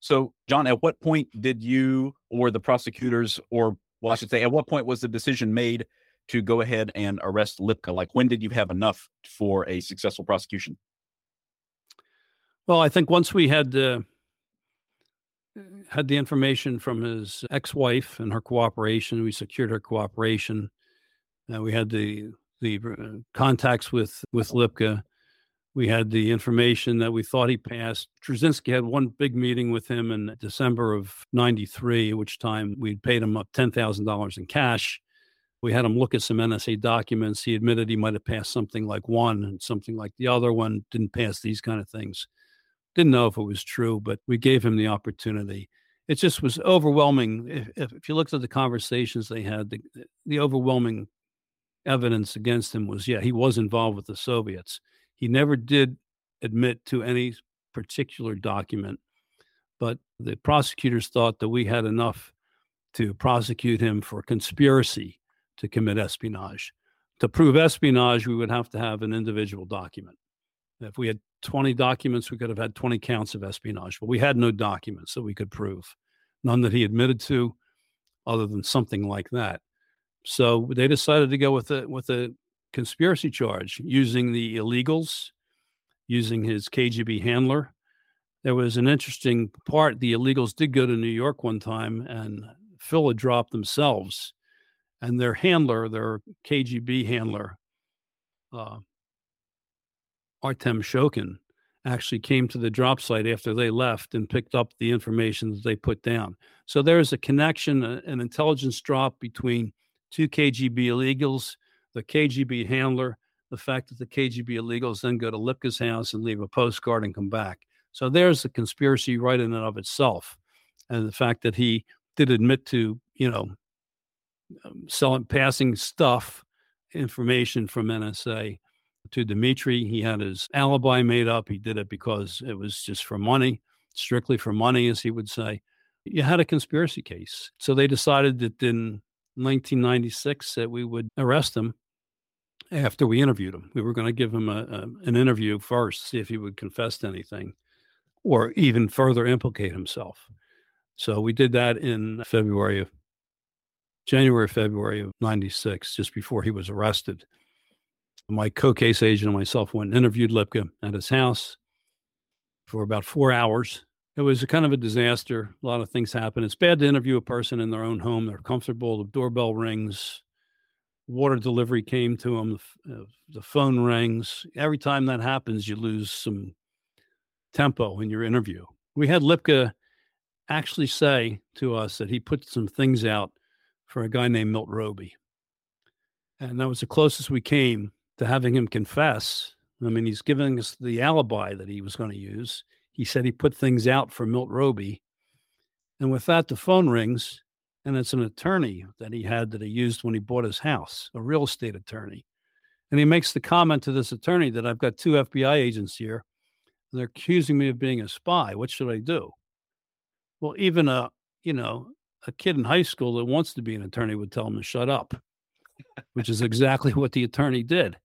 So, John, at what point did you or the prosecutors, or well, I should say, at what point was the decision made to go ahead and arrest Lipka? Like, when did you have enough for a successful prosecution? Well, I think once we had uh, had the information from his ex-wife and her cooperation, we secured her cooperation. Uh, we had the the uh, contacts with with Lipka. We had the information that we thought he passed. Droujinsky had one big meeting with him in December of 93, at which time we'd paid him up $10,000 in cash. We had him look at some NSA documents. He admitted he might have passed something like one and something like the other one, didn't pass these kind of things. Didn't know if it was true, but we gave him the opportunity. It just was overwhelming. If, if, if you looked at the conversations they had, the, the overwhelming evidence against him was yeah, he was involved with the Soviets. He never did admit to any particular document, but the prosecutors thought that we had enough to prosecute him for conspiracy to commit espionage. To prove espionage, we would have to have an individual document. If we had 20 documents, we could have had 20 counts of espionage, but we had no documents that we could prove, none that he admitted to, other than something like that. So they decided to go with a with a conspiracy charge using the illegals, using his KGB handler. There was an interesting part. The illegals did go to New York one time and Phil had dropped themselves. And their handler, their KGB handler, uh, Artem Shokin, actually came to the drop site after they left and picked up the information that they put down. So there's a connection, an intelligence drop between two KGB illegals the KGB handler, the fact that the KGB illegals then go to Lipka's house and leave a postcard and come back. So there's the conspiracy right in and of itself. And the fact that he did admit to, you know, um, selling, passing stuff, information from NSA to Dimitri. He had his alibi made up. He did it because it was just for money, strictly for money, as he would say. You had a conspiracy case. So they decided that in 1996 that we would arrest him after we interviewed him. We were going to give him a, a, an interview first, see if he would confess to anything or even further implicate himself. So we did that in February of January, February of 96, just before he was arrested. My co case agent and myself went and interviewed Lipka at his house for about four hours it was kind of a disaster. A lot of things happen. It's bad to interview a person in their own home. They're comfortable. The doorbell rings. Water delivery came to them. The, uh, the phone rings. Every time that happens, you lose some tempo in your interview. We had Lipka actually say to us that he put some things out for a guy named Milt Roby. And that was the closest we came to having him confess. I mean, he's giving us the alibi that he was going to use. He said he put things out for Milt Roby. And with that, the phone rings, and it's an attorney that he had that he used when he bought his house, a real estate attorney. And he makes the comment to this attorney that I've got two FBI agents here. And they're accusing me of being a spy. What should I do? Well, even a, you know, a kid in high school that wants to be an attorney would tell him to shut up, which is exactly (laughs) what the attorney did.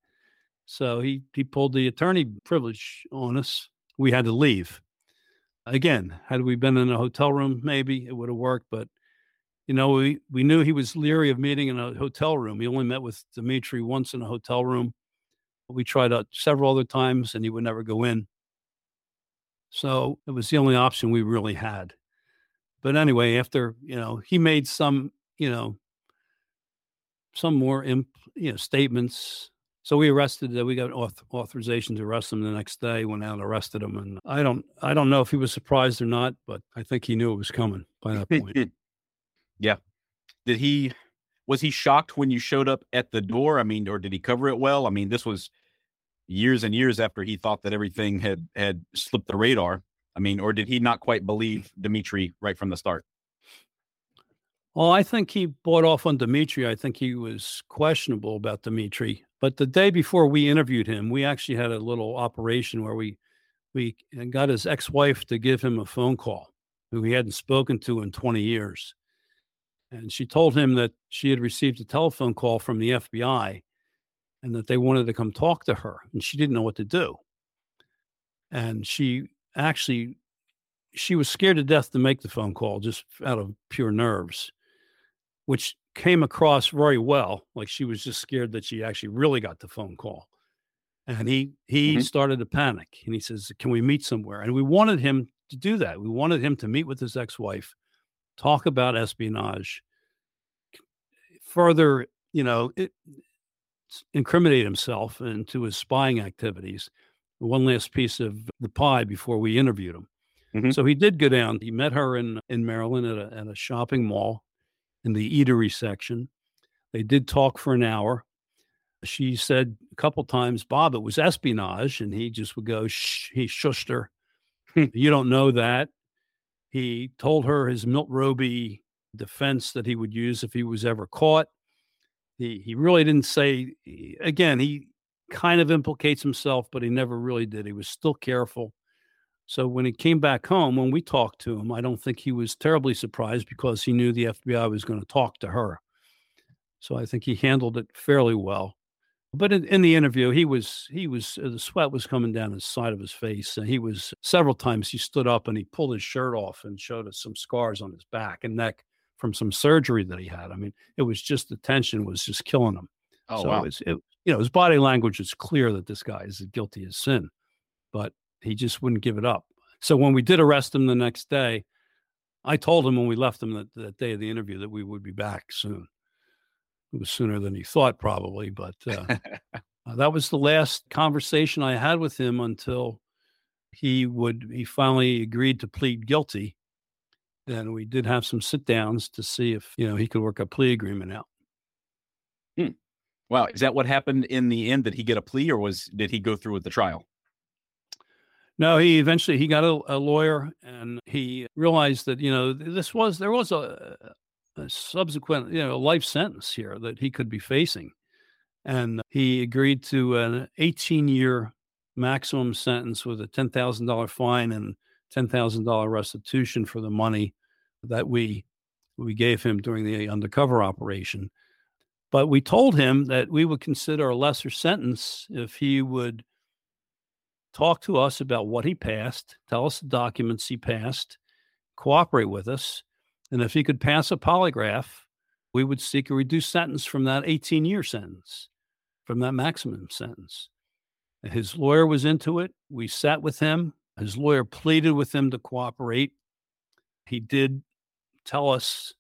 So he he pulled the attorney privilege on us. We had to leave. Again, had we been in a hotel room, maybe it would have worked. But you know, we we knew he was leery of meeting in a hotel room. He only met with Dimitri once in a hotel room. We tried out several other times, and he would never go in. So it was the only option we really had. But anyway, after you know, he made some you know some more imp, you know statements so we arrested. Uh, we got auth- authorization to arrest him the next day. Went out and arrested him, and I don't, I don't know if he was surprised or not, but I think he knew it was coming by that point. yeah. Did he? Was he shocked when you showed up at the door? I mean, or did he cover it well? I mean, this was years and years after he thought that everything had had slipped the radar. I mean, or did he not quite believe Dimitri right from the start? Well, I think he bought off on Dimitri. I think he was questionable about Dimitri. But the day before we interviewed him, we actually had a little operation where we we got his ex-wife to give him a phone call, who he hadn't spoken to in 20 years. And she told him that she had received a telephone call from the FBI and that they wanted to come talk to her, and she didn't know what to do. And she actually she was scared to death to make the phone call just out of pure nerves, which came across very well. Like she was just scared that she actually really got the phone call. And he he mm-hmm. started to panic and he says, Can we meet somewhere? And we wanted him to do that. We wanted him to meet with his ex-wife, talk about espionage, further, you know, it, incriminate himself into his spying activities. One last piece of the pie before we interviewed him. Mm-hmm. So he did go down. He met her in in Maryland at a, at a shopping mall in the eatery section. They did talk for an hour. She said a couple times, Bob, it was espionage. And he just would go, Shh, he shushed her. Hmm. you don't know that. He told her his Milt Roby defense that he would use if he was ever caught. He, he really didn't say, again, he kind of implicates himself, but he never really did. He was still careful. So when he came back home, when we talked to him, I don't think he was terribly surprised because he knew the FBI was going to talk to her. So I think he handled it fairly well. But in, in the interview, he was he was uh, the sweat was coming down the side of his face, and he was several times he stood up and he pulled his shirt off and showed us some scars on his back and neck from some surgery that he had. I mean, it was just the tension was just killing him. Oh so wow! It, you know, his body language is clear that this guy is guilty as sin, but he just wouldn't give it up. So when we did arrest him the next day, I told him when we left him that, that day of the interview that we would be back soon. It was sooner than he thought, probably, but uh, (laughs) uh, that was the last conversation I had with him until he would he finally agreed to plead guilty. Then we did have some sit downs to see if you know he could work a plea agreement out. Hmm. Wow, is that what happened in the end? Did he get a plea, or was did he go through with the trial? No, he eventually he got a, a, lawyer and he realized that you know this was there was a, a, subsequent you know life sentence here that he could be facing, and he agreed to an 18 year maximum sentence with a ten thousand dollar fine and ten thousand dollar restitution for the money that we we gave him during the undercover operation. But we told him that we would consider a lesser sentence if he would talk to us about what he passed, tell us the documents he passed, cooperate with us. And if he could pass a polygraph, we would seek a reduced sentence from that 18 year sentence, from that maximum sentence. His lawyer was into it. We sat with him. His lawyer pleaded with him to cooperate. He did tell us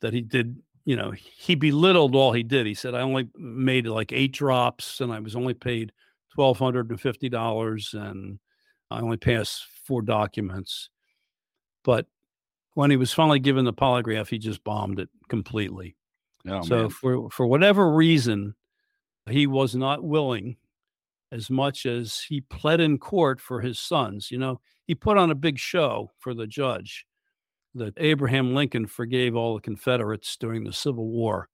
that he did, you know, he belittled all he did. He said, I only made like eight drops and I was only paid twelve hundred and fifty dollars, and I only passed four documents. But when he was finally given the polygraph, he just bombed it completely. Oh, so man. for for whatever reason, he was not willing, as much as he pled in court for his sons. You know, he put on a big show for the judge that Abraham Lincoln forgave all the Confederates during the Civil War,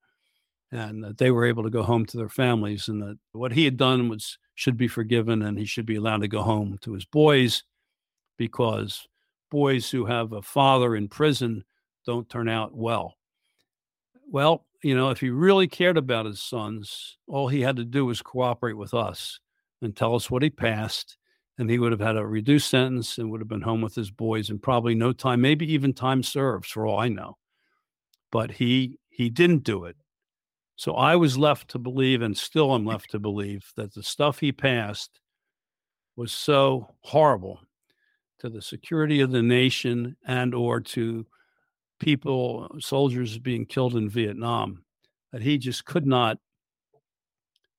and that they were able to go home to their families, and that what he had done was should be forgiven and he should be allowed to go home to his boys because boys who have a father in prison don't turn out well. Well, you know, if he really cared about his sons, all he had to do was cooperate with us and tell us what he passed, and he would have had a reduced sentence and would have been home with his boys and probably no time, maybe even time served for all I know. But he he didn't do it. So I was left to believe, and still am mm. left to believe, that the stuff he passed was so horrible to the security of the nation and or to people soldiers being killed in vietnam that he just could not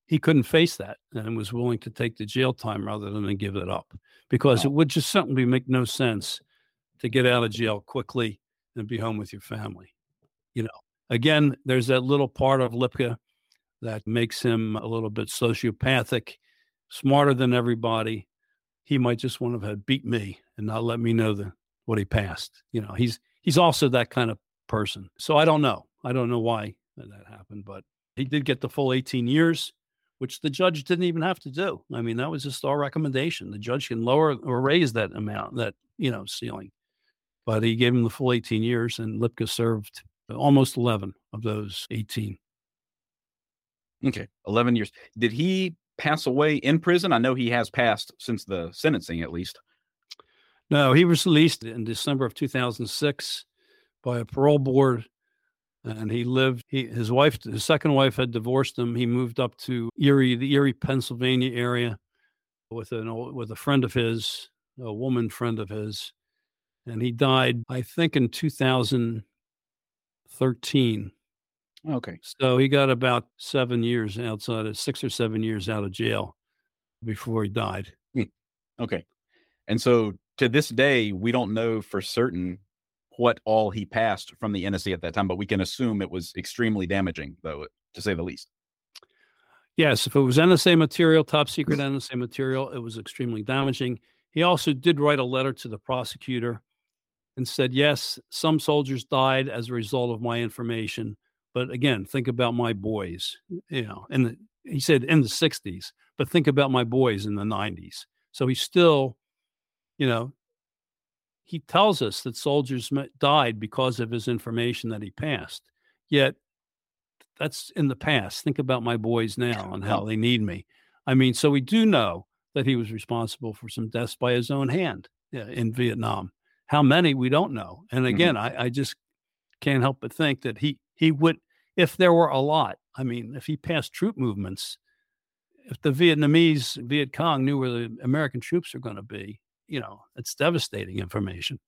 he couldn't face that and was willing to take the jail time rather than give it up because wow. it would just simply make no sense to get out of jail quickly and be home with your family you know again, there's that little part of Lipka that makes him a little bit sociopathic, smarter than everybody. He might just want to have beat me and not let me know the what he passed. You know, he's he's also that kind of person. So I don't know. I don't know why that happened, but he did get the full 18 years, which the judge didn't even have to do. I mean, that was just our recommendation. The judge can lower or raise that amount, that you know, ceiling. But he gave him the full 18 years, and Lipka served almost 11 of those 18. Okay, 11 years. Did he pass away in prison? I know he has passed since the sentencing, at least. No, he was released in December of 2006 by a parole board and he lived he his wife his second wife had divorced him he moved up to erie the erie pennsylvania area with an old, with a friend of his a woman friend of his and he died i think in 2013 okay so he got about seven years outside of six or seven years out of jail before he died hmm. okay and so to this day we don't know for certain what all he passed from the NSA at that time, but we can assume it was extremely damaging, though, to say the least. Yes, if it was NSA material, top secret NSA material, it was extremely damaging. He also did write a letter to the prosecutor and said, Yes, some soldiers died as a result of my information. But again, think about my boys, you know, and he said in the 60s, but think about my boys in the 90s. So he still, you know, he tells us that soldiers died because of his information that he passed. Yet that's in the past. Think about my boys now and how they need me. I mean, so we do know that he was responsible for some deaths by his own hand in Vietnam. How many we don't know. And mm-hmm. again, mm-hmm. I, I just can't help but think that he he would if there were a lot. I mean, if he passed troop movements, if the Vietnamese Viet Cong knew where the American troops are going to be, you know, it's devastating information.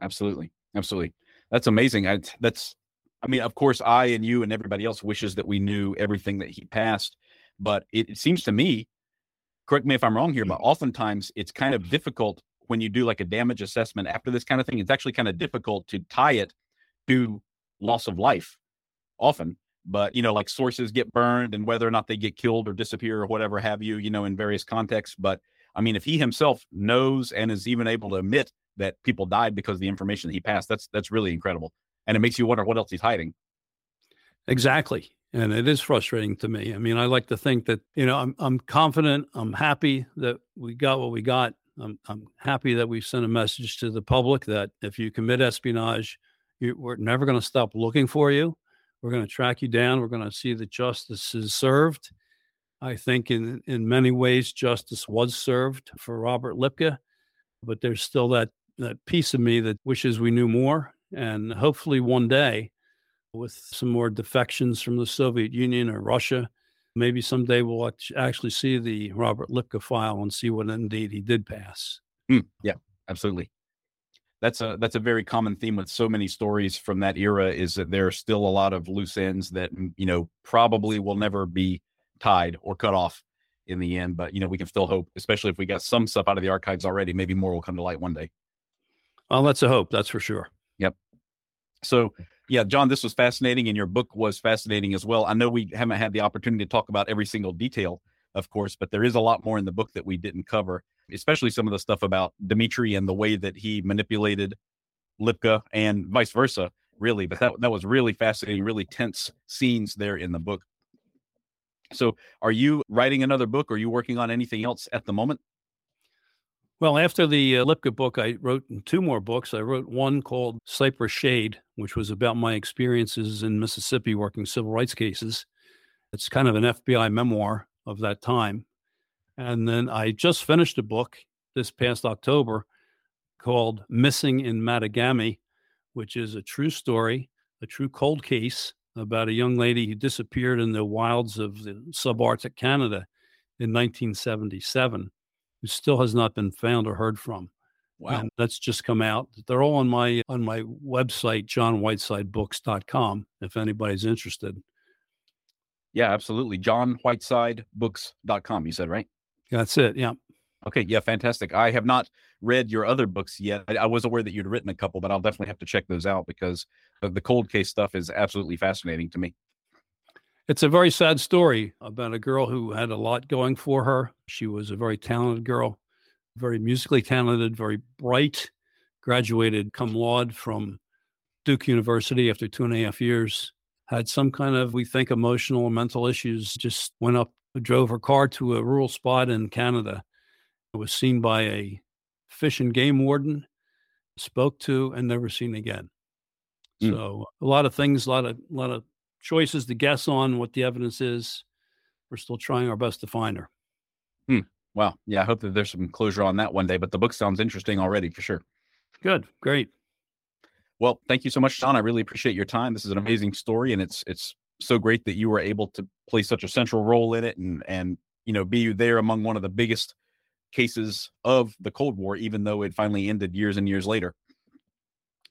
Absolutely. Absolutely. That's amazing. I, that's, I mean, of course, I and you and everybody else wishes that we knew everything that he passed, but it, it seems to me, correct me if I'm wrong here, but mm-hmm. oftentimes it's kind of difficult when you do like a damage assessment after this kind of thing. It's actually kind of difficult to tie it to loss of life often but you know like sources get burned and whether or not they get killed or disappear or whatever have you you know in various contexts but I mean, if he himself knows and is even able to admit that people died because of the information that he passed, that's that's really incredible. And it makes you wonder what else he's hiding. Exactly. And it is frustrating to me. I mean, I like to think that, you know, I'm I'm confident, I'm happy that we got what we got. I'm I'm happy that we sent a message to the public that if you commit espionage, you, we're never going to stop looking for you. We're going to track you down. We're going to see that justice is served I think in in many ways justice was served for Robert Lipka, but there's still that that piece of me that wishes we knew more. And hopefully one day, with some more defections from the Soviet Union or Russia, maybe someday we'll actually see the Robert Lipka file and see what indeed he did pass. Mm, yeah, absolutely. That's a that's a very common theme with so many stories from that era is that there are still a lot of loose ends that you know probably will never be tied or cut off in the end. But you know, we can still hope, especially if we got some stuff out of the archives already. Maybe more will come to light one day. Well, that's a hope. That's for sure. Yep. So, yeah, John, this was fascinating, and your book was fascinating as well. I know we haven't had the opportunity to talk about every single detail, of course, but there is a lot more in the book that we didn't cover, especially some of the stuff about Dimitri and the way that he manipulated Lipka and vice versa. Really, but that that was really fascinating, really tense scenes there in the book. So, are you writing another book? Or are you working on anything else at the moment? Well, after the uh, Lipka book, I wrote two more books. I wrote one called Cypress Shade, which was about my experiences in Mississippi working civil rights cases. It's kind of an FBI memoir of that time. And then I just finished a book this past October called Missing in Mattagami, which is a true story, a true cold case about a young lady who disappeared in the wilds of the subarctic Canada in 1977, who still has not been found or heard from. Wow. And that's just come out. They're all on my on my website, johnwhitesidebooks.com, if anybody's interested. Yeah, absolutely. johnwhitesidebooks.com, you said, right? That's it. Yeah. Okay, yeah, fantastic. I have not read your other books yet. I, I, was aware that you'd written a couple, but I'll definitely have to check those out because the cold case stuff is absolutely fascinating to me. It's a very sad story about a girl who had a lot going for her. She was a very talented girl, very musically talented, very bright, graduated cum laude from Duke University after two and a half years. Had some kind of, we think, emotional or mental issues, just went up, drove her car to a rural spot in Canada was seen by a fish and game warden, spoke to, and never seen again. Mm. So a lot of things, a lot of a lot of choices to guess on what the evidence is. We're still trying our best to find her. Hmm. Wow. Yeah, I hope that there's some closure on that one day, but the book sounds interesting already for sure. Good. Great. Well, thank you so much, John. I really appreciate your time. This is an amazing story, and it's it's so great that you were able to play such a central role in it, and and you know be there among one of the biggest cases of the Cold War, even though it finally ended years and years later.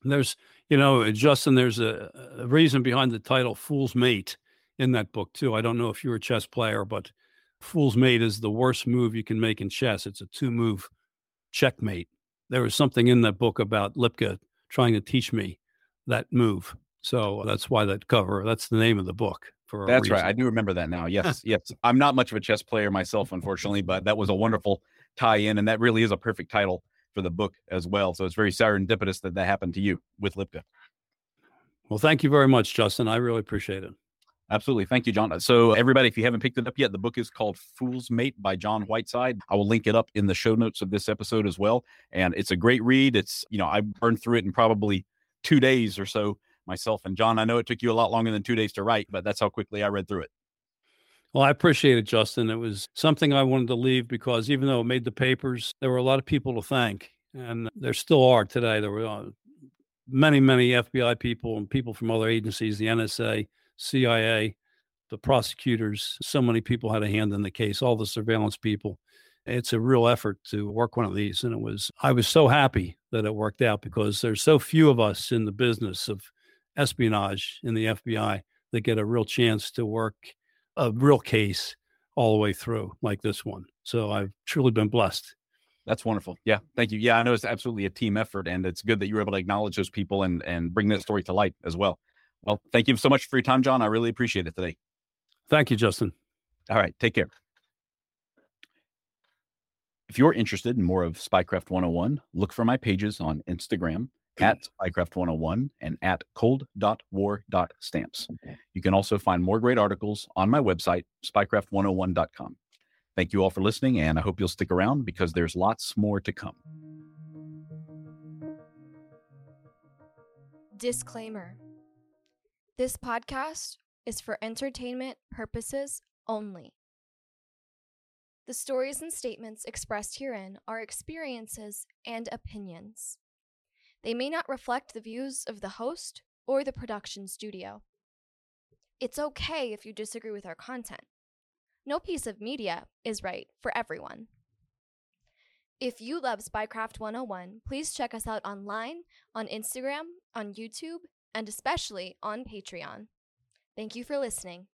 There's, you know, uh, Justin, there's a, a reason behind the title "Fool's Mate" in that book too. I don't know if you're a chess player, but Fool's Mate is the worst move you can make in chess. It's a two-move checkmate. There was something in that book about Lipka trying to teach me that move. So uh, that's why that cover, that's the name of the book. For that's right. I do remember that now. Yes, (laughs) yes. I'm not much of a chess player myself, unfortunately, but that was a wonderful tie in, and that really is a perfect title for the book as well. So it's very serendipitous that that happened to you with Lipka. Well, thank you very much, Justin. I really appreciate it. Absolutely. Thank you, John. So, everybody, if you haven't picked it up yet, the book is called Fool's Mate by John Whiteside. I will link it up in the show notes of this episode as well. And it's a great read. It's, you know, I burned through it in probably two days or so myself. And, John, I know it took you a lot longer than two days to write, but that's how quickly I read through it. Well, I appreciate it, Justin. It was something I wanted to leave because even though it made the papers, there were a lot of people to thank. And there still are today. There were uh, many, many FBI people and people from other agencies, the NSA, CIA, the prosecutors. So many people had a hand in the case, all the surveillance people. It's a real effort to work one of these. And it was, I was so happy that it worked out because there's so few of us in the business of espionage in the FBI that get a real chance to work a real case all the way through like this one. So I've truly been blessed. That's wonderful. Yeah, thank you. Yeah, I know it's absolutely a team effort, and it's good that you were able to acknowledge those people and and bring that story to light as well. Well, thank you so much for your time, John. I really appreciate it today. Thank you, Justin. All right. Take care. If you're interested in more of Spycraft 101, look for my pages on Instagram at Spycraft 101 and at cold.war.stamps. You can also find more great articles on my website, spycraft101.com. Thank you all for listening, and I hope you'll stick around because there's lots more to come. Disclaimer this podcast is for entertainment purposes only. The stories and statements expressed herein are experiences and opinions. They may not reflect the views of the host or the production studio. It's okay if you disagree with our content. No piece of media is right for everyone. If you love Spycraft 101, please check us out online, on Instagram, on YouTube, and especially on Patreon. Thank you for listening.